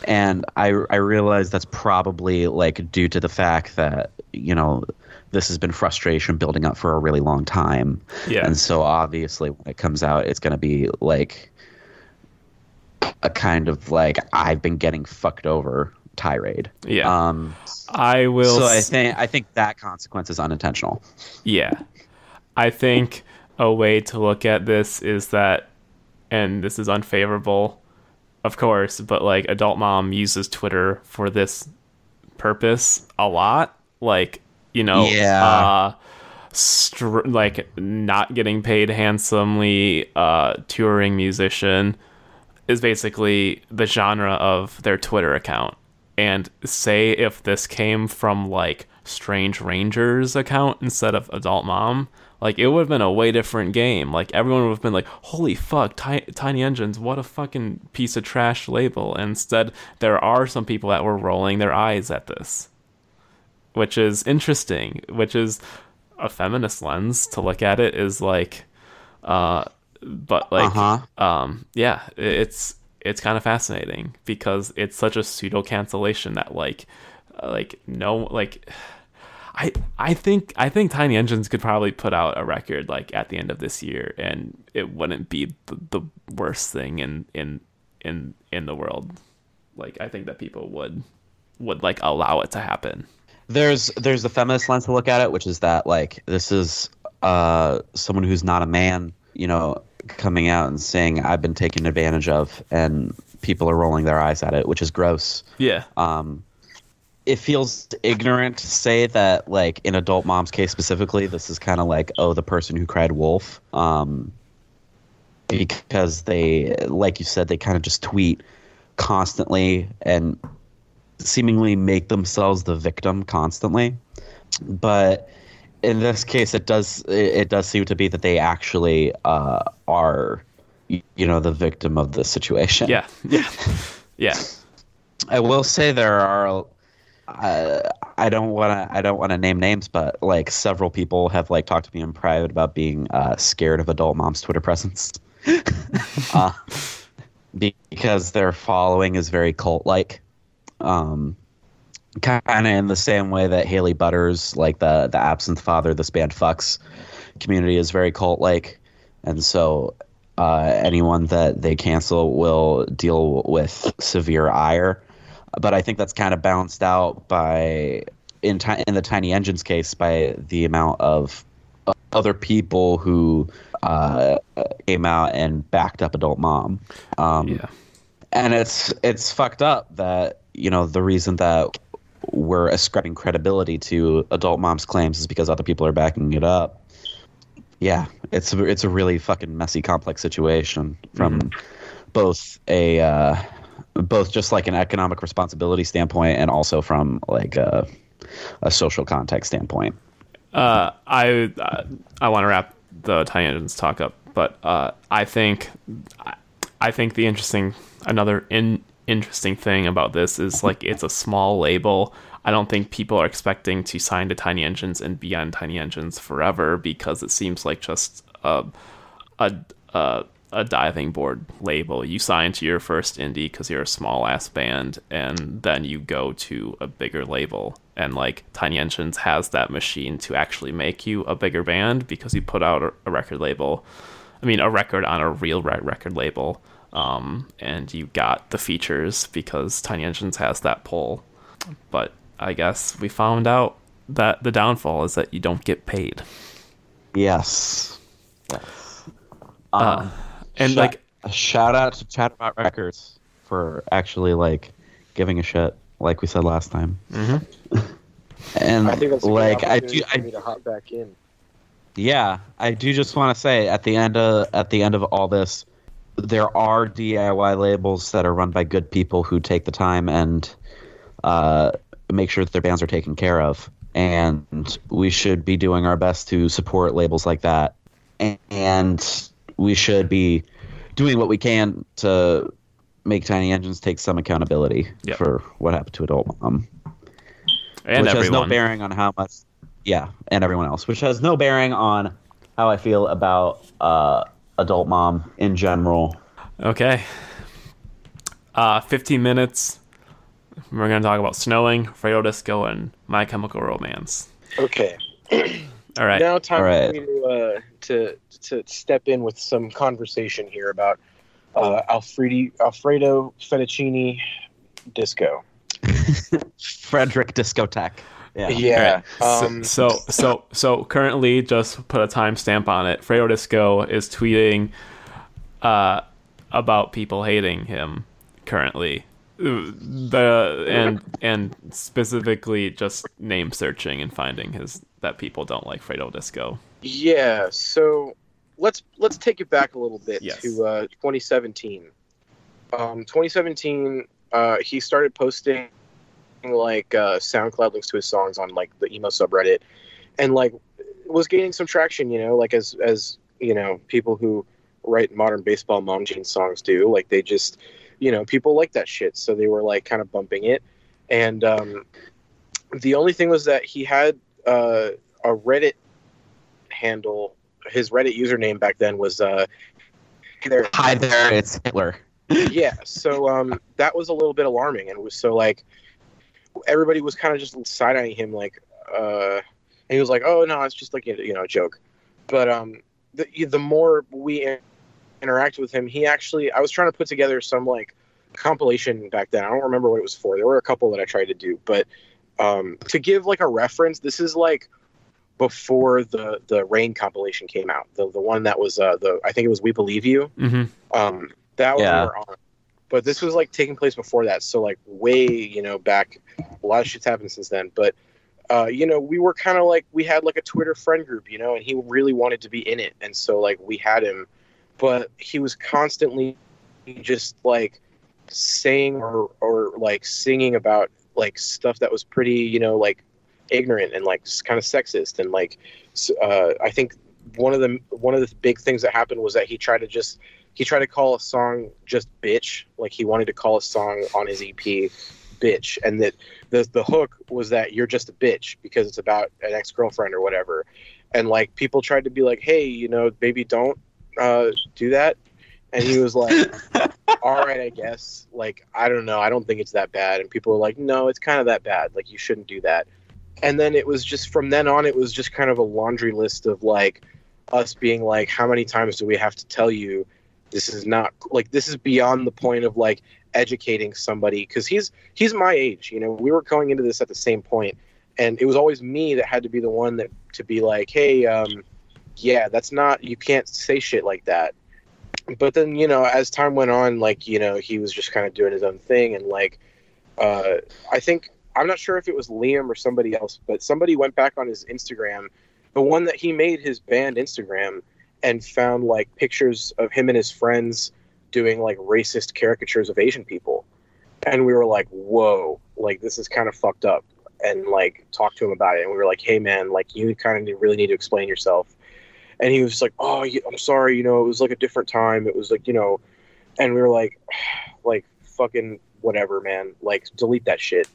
and I I realize that's probably like due to the fact that you know this has been frustration building up for a really long time. Yeah. And so obviously when it comes out, it's going to be like a kind of like I've been getting fucked over tirade. Yeah. Um. I will. So I think I think that consequence is unintentional. Yeah. I think a way to look at this is that, and this is unfavorable, of course, but like adult mom uses Twitter for this purpose a lot. Like, you know, Yeah. uh, str- like not getting paid handsomely, uh, touring musician is basically the genre of their Twitter account. And say if this came from like Strange Ranger's account instead of Adult Mom, like it would have been a way different game. Like everyone would have been like, "Holy fuck, Ti- Tiny Engines, what a fucking piece of trash label." And instead, there are some people that were rolling their eyes at this, which is interesting. Which is a feminist lens to look at it is like, uh, but like, Uh-huh. um, yeah, it's it's kind of fascinating because it's such a pseudo cancellation that like, uh, like no, like. I I think I think Tiny Engines could probably put out a record like at the end of this year, and it wouldn't be the, the worst thing in in in in the world. Like I think that people would would like allow it to happen. There's there's the feminist lens to look at it, which is that like this is uh someone who's not a man, you know, coming out and saying I've been taken advantage of, and people are rolling their eyes at it, which is gross. Yeah, Um, it feels ignorant to say that, like in adult mom's case specifically, this is kind of like, oh, the person who cried wolf. Um, because they, like you said, they kind of just tweet constantly and seemingly make themselves the victim constantly. But in this case, it does it, does seem to be that they actually uh, are, you know, the victim of the situation. yeah, yeah, yeah. I will say there are. Uh, I don't want to. I don't want to name names, but like several people have like talked to me in private about being uh, scared of adult mom's Twitter presence, uh, because their following is very cult-like. Um, kind of in the same way that Haley Butters, like the the absent father, this band fucks community is very cult-like, and so uh, anyone that they cancel will deal with severe ire. But I think that's kind of balanced out by in ti- in the Tiny Engines case by the amount of other people who uh, came out and backed up Adult Mom. Um, Yeah. and it's it's fucked up that you know the reason that we're ascribing credibility to adult mom's claims is because other people are backing it up. Yeah it's a, it's a really fucking messy complex situation from both a uh, both just like an economic responsibility standpoint and also from like a, a social context standpoint. Uh, I uh, I want to wrap the Tiny Engines talk up, but uh, I think I think the interesting another in, interesting thing about this is like it's a small label. I don't think people are expecting to sign to Tiny Engines and be on Tiny Engines forever because it seems like just a a a, a diving board label. You sign to your first indie because you're a small ass band, and then you go to a bigger label. And like Tiny Engines has that machine to actually make you a bigger band because you put out a, a record label. I mean, a record on a real record label. Um, and you got the features because Tiny Engines has that pull. But I guess we found out that the downfall is that you don't get paid. yes yes Uh, and Shout- like a shout out to Chatbot Records for actually like giving a shit, like we said last time. Mm-hmm. And I think that's a like I do, I, need to hop back in. yeah, I do just want to say at the end of at the end of all this, there are DIY labels that are run by good people who take the time and uh, make sure that their bands are taken care of, and we should be doing our best to support labels like that, and we should be doing what we can to make Tiny Engines take some accountability Yep. for what happened to Adult Mom. And which has no bearing on how much yeah and everyone else which has no bearing on how i feel about uh, adult mom in general Okay. Uh, 15 minutes. We're gonna talk about snowing, Fredo Disco, and My Chemical Romance. Okay. All right. Now time All right. for me to, uh, to to step in with some conversation here about uh, Alfredi, Alfredo Fettuccini Disco. Frederick Discotheque. Yeah. Yeah. So- Um, so, so, so currently, just put a timestamp on it. Fredo Disco is tweeting uh, about people hating him currently. The and and specifically just name searching and finding his that people don't like Fredo Disco. Yeah, so let's let's take it back a little bit Yes. to uh, 2017. Um, 2017, uh, he started posting like uh, SoundCloud links to his songs on like the emo subreddit, and like was gaining some traction. You know, like as as you know, people who write modern baseball mom jean songs do. Like they just, you know, people like that shit, so they were like kind of bumping it. And um, the only thing was that he had uh, a Reddit handle his reddit username back then was uh there Hi there, it's Hitler. yeah so um that was a little bit alarming and it was so like everybody was kind of just side-eyeing him like uh and he was like oh no it's just like you know a joke. But um the, the more we in- interacted with him he actually i was trying to put together some like compilation back then. I don't remember what it was for. There were a couple that i tried to do but um to give like a reference this is like before the the rain compilation came out. The the one that was uh the i think it was we believe you. Hmm um, that was Yeah. we were on. But this was like taking place before that, so like way, you know, back. A lot of shit's happened since then. But uh, you know, we were kind of like we had like a Twitter friend group, you know, and he really wanted to be in it, and so like we had him, but he was constantly just like saying or or like singing about like stuff that was pretty, you know, like ignorant and like kind of sexist and like uh, I think one of the one of the big things that happened was that he tried to just he tried to call a song just bitch like he wanted to call a song on his ep bitch and that the the hook was that you're just a bitch because it's about an ex-girlfriend or whatever. And like people tried to be like hey you know maybe don't uh do that. And he was like all right i guess. Like i don't know. I don't think it's that bad. And people were like no it's kind of that bad. Like you shouldn't do that. And then it was just from then on it was just kind of a laundry list of like us being like how many times do we have to tell you this is not like this is beyond the point of like educating somebody because he's he's my age you know? We were going into this at the same point and it was always me that had to be the one that to be like hey um yeah that's not you can't say shit like that. But then you know as time went on like you know he was just kind of doing his own thing and like uh i think i'm not sure if it was liam or somebody else but somebody went back on his instagram the one that he made his band instagram and found like pictures of him and his friends doing like racist caricatures of asian people. And we were like whoa like this is kind of fucked up. And like talked to him about it. And we were like hey man like you kind of really need to explain yourself. And he was like oh i'm sorry you know it was like a different time. It was like you know. And we were like like fucking whatever man. Like delete that shit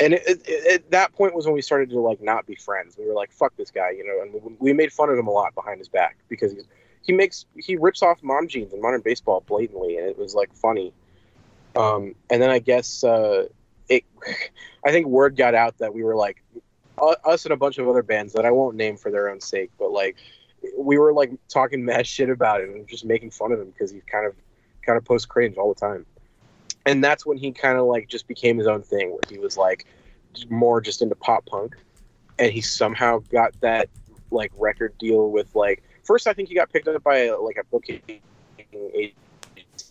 and at that point was when we started to like not be friends. We were like fuck this guy you know and we, we made fun of him a lot behind his back because he's, he makes he rips off mom jeans and modern baseball blatantly and it was like funny. Um, and then i guess uh, it i think word got out that we were like u- us and a bunch of other bands that i won't name for their own sake but like we were like talking mad shit about him and just making fun of him because he kind of kind of post cringe all the time and that's when he kind of like just became his own thing where he was like more just into pop punk and he somehow got that like record deal with like first i think he got picked up by like a booking agency,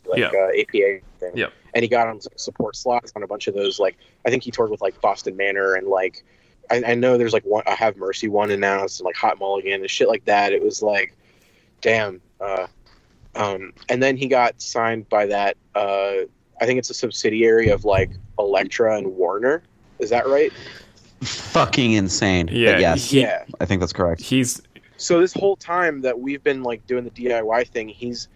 like Yeah. uh, apa thing Yeah. and he got on support slots on a bunch of those like i think he toured with like boston manor and like i, I know there's like one i have mercy one announced and like hot mulligan and shit like that it was like damn uh um and then he got signed by that uh i think it's a subsidiary of like Elektra and warner is that right Fucking insane. But Yeah, yes. he- yeah I think that's correct. He's so this whole time that we've been like doing the DIY thing, he's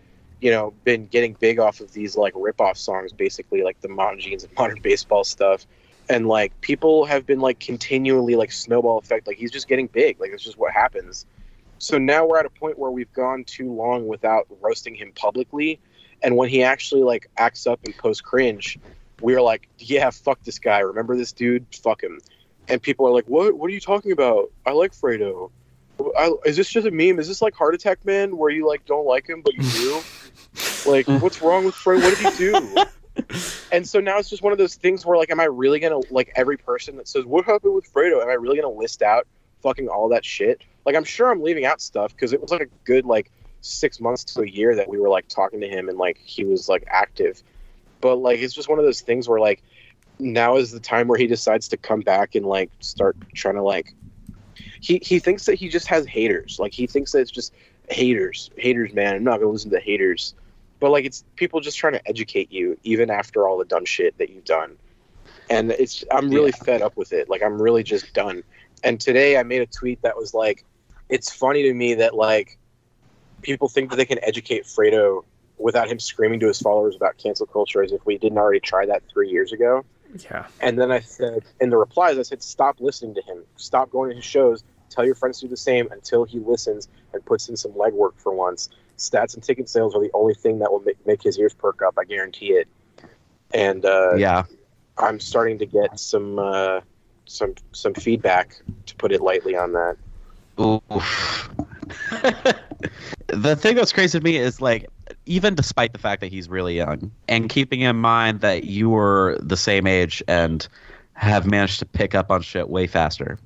you know been getting big off of these like rip-off songs, basically like the Mountain Jeans and Modern Baseball stuff, and like people have been like continually like snowball effect, like he's just getting big, like it's just what happens. So now we're at a point where we've gone too long without roasting him publicly, and when he actually like acts up and post cringe, we are like, yeah, fuck this guy. Remember this dude? Fuck him. And people are like, what? What are you talking about? I like Fredo. I, is this just a meme? Is this like Heart Attack Man, where you like don't like him but you do? like, what's wrong with Fredo? What did he do? and so now it's just one of those things where like, am I really gonna like every person that says what happened with Fredo? Am I really gonna list out fucking all that shit? Like, I'm sure I'm leaving out stuff because it was like a good like six months to a year that we were like talking to him and like he was like active. But like, it's just one of those things where like now is the time where he decides to come back and like start trying to like he he thinks that he just has haters. Like he thinks that it's just haters, haters, man. I'm not gonna listen to haters. But like it's people just trying to educate you, even after all the dumb shit that you've done. And it's I'm really Yeah. fed up with it. Like I'm really just done. And today I made a tweet that was like, it's funny to me that like people think that they can educate Fredo without him screaming to his followers about cancel culture as if we didn't already try that three years ago. Yeah. And then I said, in the replies, I said, stop listening to him. Stop going to his shows. Tell your friends to do the same until he listens and puts in some legwork for once. Stats and ticket sales are the only thing that will make, make his ears perk up. I guarantee it. And uh, yeah. I'm starting to get some uh, some some feedback, to put it lightly, on that. Oof. the thing that's crazy to me is like, even despite the fact that he's really young, and keeping in mind that you were the same age and have managed to pick up on shit way faster,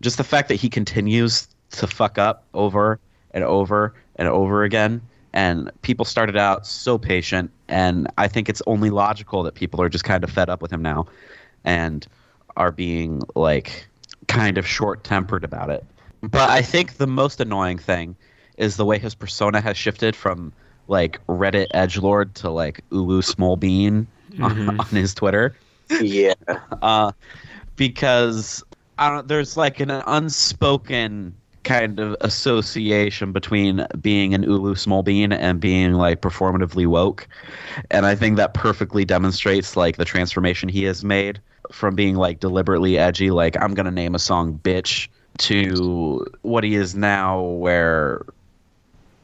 just the fact that he continues to fuck up over and over and over again. And people started out so patient, and I think it's only logical that people are just kind of fed up with him now, and are being like kind of short tempered about it. But I think the most annoying thing is the way his persona has shifted from like Reddit edge lord to like UwU small bean on, on his Twitter. Yeah, Uh, because I don't. There's like an unspoken kind of association between being an UwU small bean and being like performatively woke, and I think that perfectly demonstrates like the transformation he has made from being like deliberately edgy, like I'm gonna name a song "bitch," to what he is now, where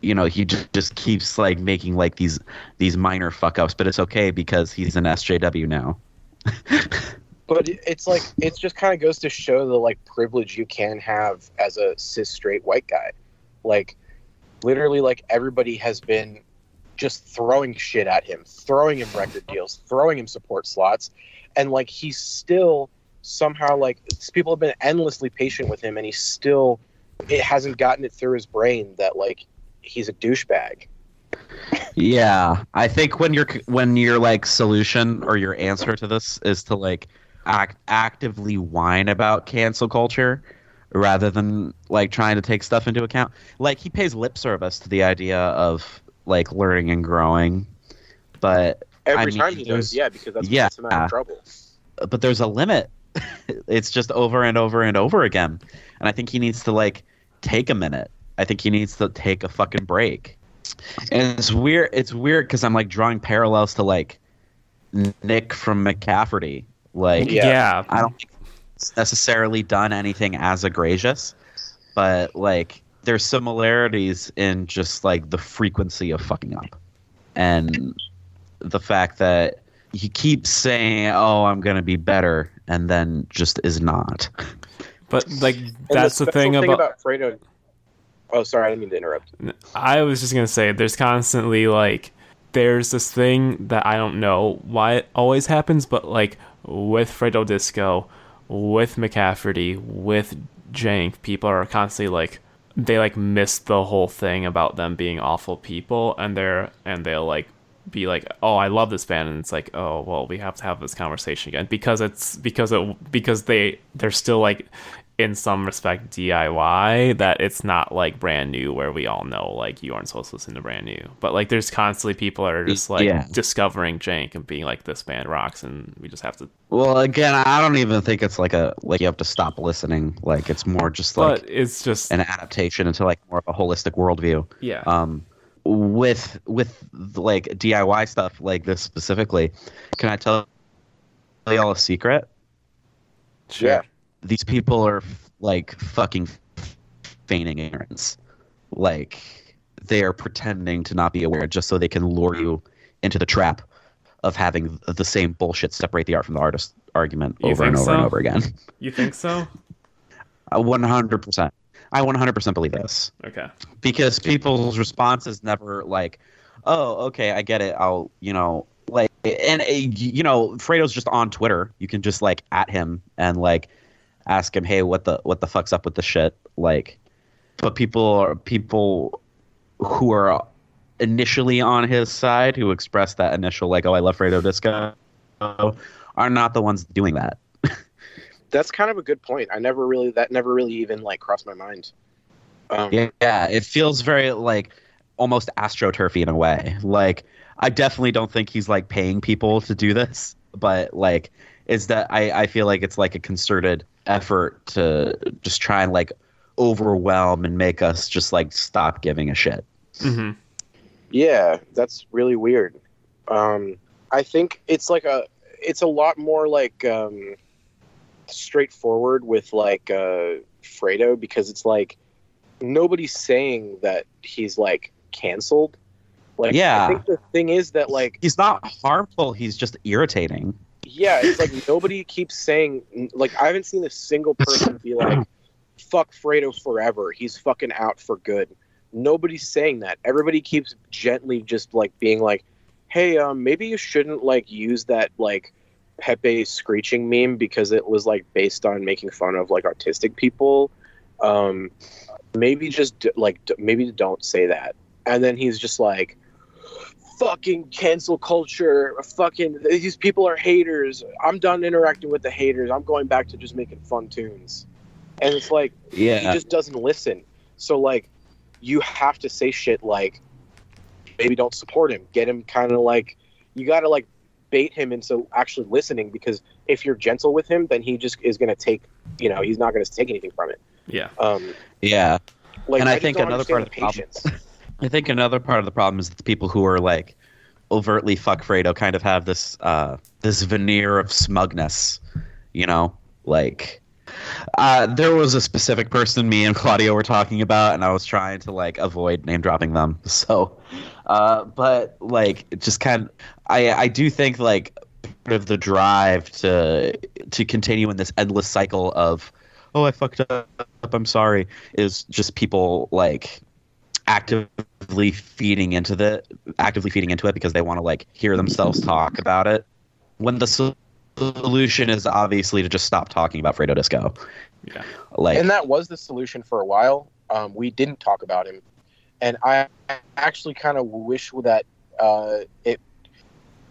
you know he just, just keeps like making like these these minor fuck ups, but it's okay because he's an SJW now. but it's like it just kind of goes to show the like privilege you can have as a cis straight white guy. Like, literally, like everybody has been just throwing shit at him, throwing him record deals, throwing him support slots, and like he's still somehow like people have been endlessly patient with him, and he's still it hasn't gotten it through his brain that like he's a douchebag. Yeah, I think when your when your like solution or your answer to this is to like act actively whine about cancel culture rather than like trying to take stuff into account. Like he pays lip service to the idea of like learning and growing, but Every I mean, time he does, yeah, because that's yeah. gets him out of trouble. but there's a limit. it's just over and over and over again, and I think he needs to like take a minute. I think he needs to take a fucking break. And it's weird. It's weird because I'm like drawing parallels to like Nick from McCafferty. Like Yeah. Yeah. I don't think it's necessarily done anything as egregious, but like there's similarities in just like the frequency of fucking up and the fact that he keeps saying, "Oh, I'm gonna be better," and then just is not. But like that's the, special thing, about, Fredo. Oh, sorry, I didn't mean to interrupt. I was just gonna say there's constantly like there's this thing that I don't know why it always happens, but like with Fredo Disco, with McCafferty, with Jank, people are constantly like they like miss the whole thing about them being awful people and they're and they'll like be like, "Oh, I love this band," and it's like, "Oh, well, we have to have this conversation again because it's because it because they they're still like in some respect DIY that it's not like brand new where we all know like you aren't supposed to listen to brand new, but like there's constantly people that are just like Yeah. discovering Jank and being like this band rocks, and we just have to. Well, again, I don't even think it's like a like you have to stop listening. Like it's more just like but it's just an adaptation into like more of a holistic worldview. yeah, um with with like DIY stuff like this specifically can I tell y'all a secret sure. Yeah. These people are like fucking feigning ignorance like they are pretending to not be aware just so they can lure you into the trap of having the same bullshit separate the art from the artist argument You over and over and over again. You think so? One hundred percent. I one hundred percent believe this Okay. because people's response is never like, "Oh, okay, I get it. I'll, you know, like." And uh, you know, Fredo's just on Twitter. You can just like at him and like ask him, "Hey, what the what the fuck's up with the shit?" Like, but people are people who are initially on his side who express that initial like, "Oh, I love Fredo Disco," are not the ones doing that. That's kind of a good point. I never really that never really even like crossed my mind. Um, Yeah, yeah, it feels very like almost astroturfy in a way. Like I definitely don't think he's like paying people to do this, but like is that I I feel like it's like a concerted effort to just try and like overwhelm and make us just like stop giving a shit. hmm Yeah, that's really weird. Um, I think it's like a it's a lot more like um, straightforward with like uh, Fredo because it's like nobody's saying that he's like canceled. Like, Yeah. I think the thing is that like He's not harmful, he's just irritating. Yeah, it's like nobody keeps saying like I haven't seen a single person be like fuck Fredo forever. He's fucking out for good. Nobody's saying that. Everybody keeps gently just like being like, "Hey, um maybe you shouldn't like use that like Pepe screeching meme because it was like based on making fun of like autistic people. Um maybe just like maybe don't say that." And then he's just like fucking cancel culture fucking these people are haters i'm done interacting with the haters i'm going back to just making fun tunes and it's like yeah. he just doesn't listen so like you have to say shit like maybe don't support him get him kind of like you gotta like bait him into actually listening because if you're gentle with him then he just is gonna take you know he's not gonna take anything from it Yeah. um yeah. like And I just think another part of understand the problem- patience. I think another part of the problem is that the people who are like overtly fuck Fredo kind of have this uh, this veneer of smugness, you know, like uh, there was a specific person me and Claudio were talking about, and I was trying to like avoid name dropping them. So, uh, but like just kind of, I I do think like part of the drive to to continue in this endless cycle of oh I fucked up I'm sorry is just people like actively feeding into the actively feeding into it because they want to like hear themselves talk about it when the solution is obviously to just stop talking about Fredo Disco. Yeah. Like and that was the solution for a while. Um, we didn't talk about him, and I actually kind of wish that uh, it.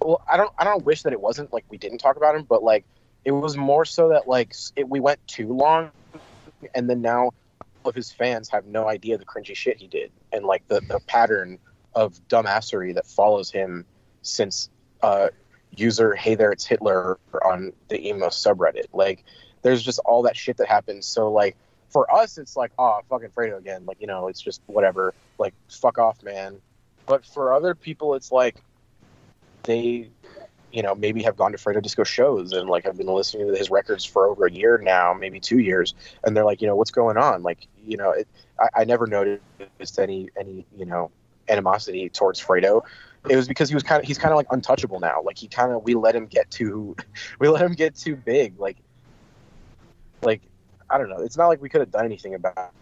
Well, I don't. I don't wish that it wasn't like we didn't talk about him, but like it was more so that like it, we went too long, and then now all of his fans have no idea the cringy shit he did, and like the the pattern of dumbassery that follows him since uh, user Hey there it's Hitler on the emo subreddit. Like there's just all that shit that happens. So like for us, it's like, oh, fucking Fredo again. Like you know, it's just whatever. Like fuck off, man. But for other people, it's like they, you know, maybe have gone to Fredo Disco shows and like have been listening to his records for over a year now, maybe two years, and they're like, you know, what's going on? Like, you know, it, I, I never noticed any any you know animosity towards Fredo. It was because he was kind of he's kind of like untouchable now. Like he kind of we let him get too we let him get too big. Like like I don't know. It's not like we could have done anything about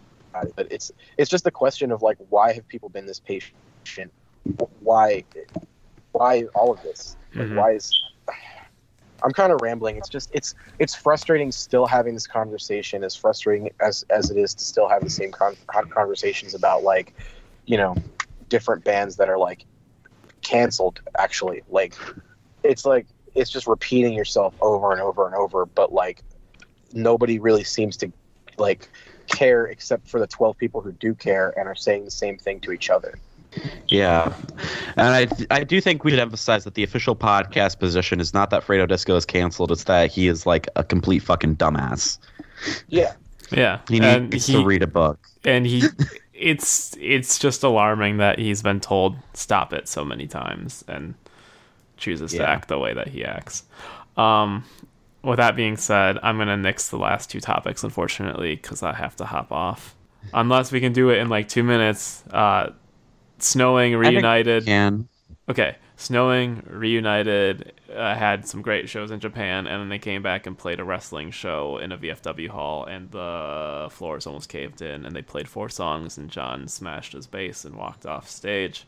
it, but it's it's just a question of like why have people been this patient? Why why all of this? Like, Mhm. Why is I'm kind of rambling. It's just it's it's frustrating still having this conversation. As frustrating as as it is to still have the same con- con- conversations about like you know different bands that are like canceled. Actually, like it's like it's just repeating yourself over and over and over. But like nobody really seems to like care except for the 12 people who do care and are saying the same thing to each other. Yeah, and I I do think we should emphasize that the official podcast position is not that Fredo Disco is canceled; it's that he is like a complete fucking dumbass. Yeah. Yeah. He and needs he, to read a book. and he it's it's just alarming that he's been told stop it so many times and chooses to act the way that he acts. Um with that being said, I'm going to nix the last two topics unfortunately cuz I have to hop off. Unless we can do it in like 2 minutes. Uh snowing think- reunited. Can okay, Snowing reunited, uh, had some great shows in Japan, and then they came back and played a wrestling show in a VFW hall, and the floors almost caved in, and they played four songs, and John smashed his bass and walked off stage.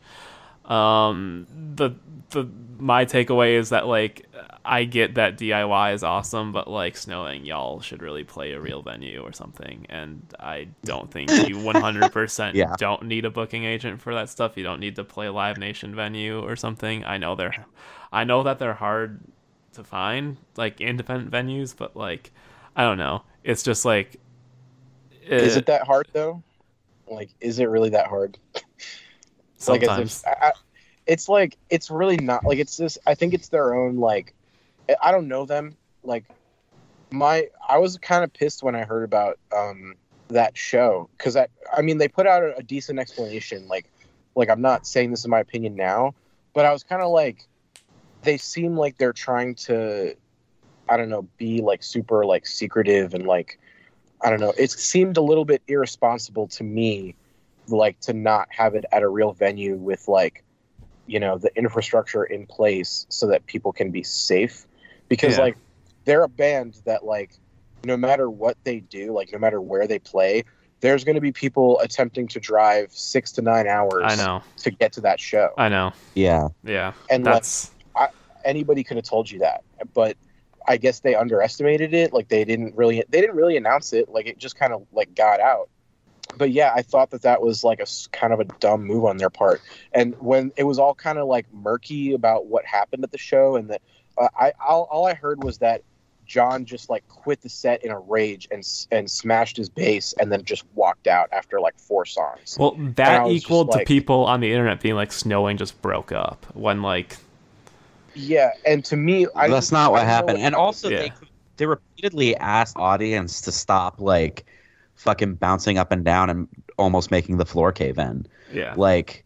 Um, the the my takeaway is that like I get that DIY is awesome, but like snowing, y'all should really play a real venue or something. And I don't think you 100% Yeah. don't need a booking agent for that stuff. You don't need to play Live Nation venue or something. I know they're, I know that they're hard to find, like independent venues, but like I don't know. It's just like, Is uh, it that hard though? Like, is it really that hard? Like, sometimes? if, I, I- it's like it's really not like it's just. I think it's their own like. I- don't know them. Like, my I was kind of pissed when I heard about um that show because I I mean they put out a, a decent explanation. Like, like I'm not saying this in my opinion now, but I was kind of like, they seem like they're trying to, I don't know, be like super like secretive and like, I don't know. It seemed a little bit irresponsible to me like to not have it at a real venue with like you know the infrastructure in place so that people can be safe. Because Yeah. like they're a band that like no matter what they do like no matter where they play there's going to be people attempting to drive six to nine hours I know, to get to that show. I know, Yeah. yeah. and like That's anybody could have told you that but i guess they underestimated it. Like they didn't really they didn't really announce it. Like it just kind of like got out but yeah i thought that that was like a kind of a dumb move on their part and when it was all kind of like murky about what happened at the show and that uh, i all, all i heard was that john just like quit the set in a rage and and smashed his bass and then just walked out after like four songs Well, that was equaled to like- people on the internet being like snowing just broke up when like yeah and to me I That's didn't- I what didn't know happened. And also, Yeah. they they repeatedly asked audience to stop like fucking bouncing up and down and almost making the floor cave in. yeah Like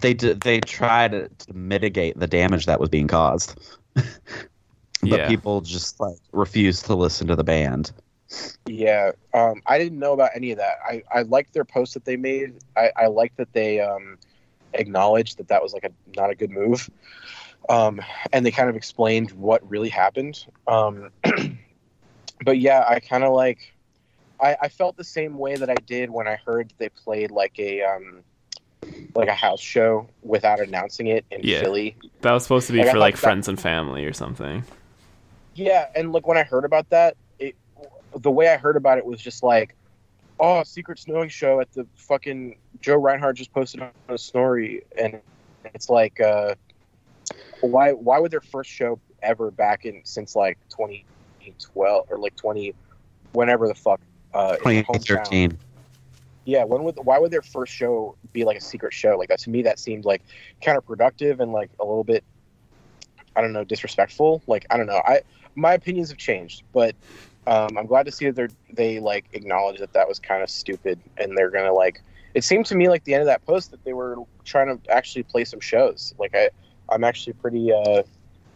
they d- they tried to mitigate the damage that was being caused, but Yeah. people just like refused to listen to the band. Yeah, um, I didn't know about any of that. I, I liked their post that they made. I, I liked that they um, acknowledged that that was like a not a good move, um, and they kind of explained what really happened. Um, but yeah, I kind of like I, I felt the same way that I did when I heard they played like a um, like a house show without announcing it in Yeah. Philly. that was supposed to be Like, for like that- friends and family or something. Yeah, and like when I heard about that, it the way I heard about it was just like, oh, secret snowing show at the fucking Joe Reinhart just posted on a story, and it's like, uh, why why would their first show ever back in since like 2012 or like 20 whenever the fuck uh, in their 2013. yeah when would why would their first show be like a secret show? Like that to me that seemed like counterproductive and like a little bit i don't know disrespectful. Like i don't know. I my opinions have changed but um, i'm glad to see that they're they like acknowledge that that was kind of stupid and they're gonna like it seemed to me like the end of that post that they were trying to actually play some shows. Like i i'm actually pretty uh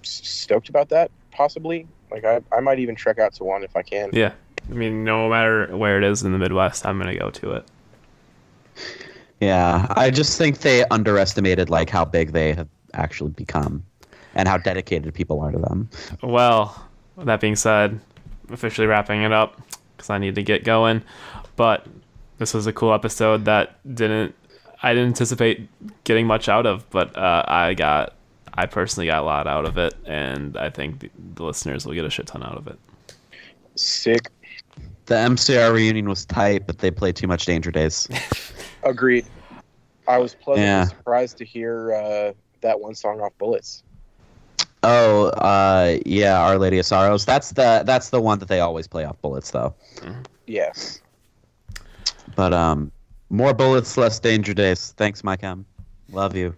s- stoked about that possibly. Like i, I might even trek out to one if i can. Yeah, I mean, no matter where it is in the Midwest, I'm gonna go to it. Yeah, I just think they underestimated like how big they have actually become, and how dedicated people are to them. Well, that being said, officially wrapping it up because I need to get going. But this was a cool episode that didn't I didn't anticipate getting much out of, but uh, I got I personally got a lot out of it, and I think the, the listeners will get a shit ton out of it. sick The MCR reunion was tight, but they played too much Danger Days. Agreed. I was pleasantly Yeah. surprised to hear uh, that one song off Bullets. Oh, uh, yeah, Our Lady of Sorrows. That's the that's the one that they always play off bullets, though. Yes. But um, more bullets, less Danger Days. Thanks, Mike M. Love you.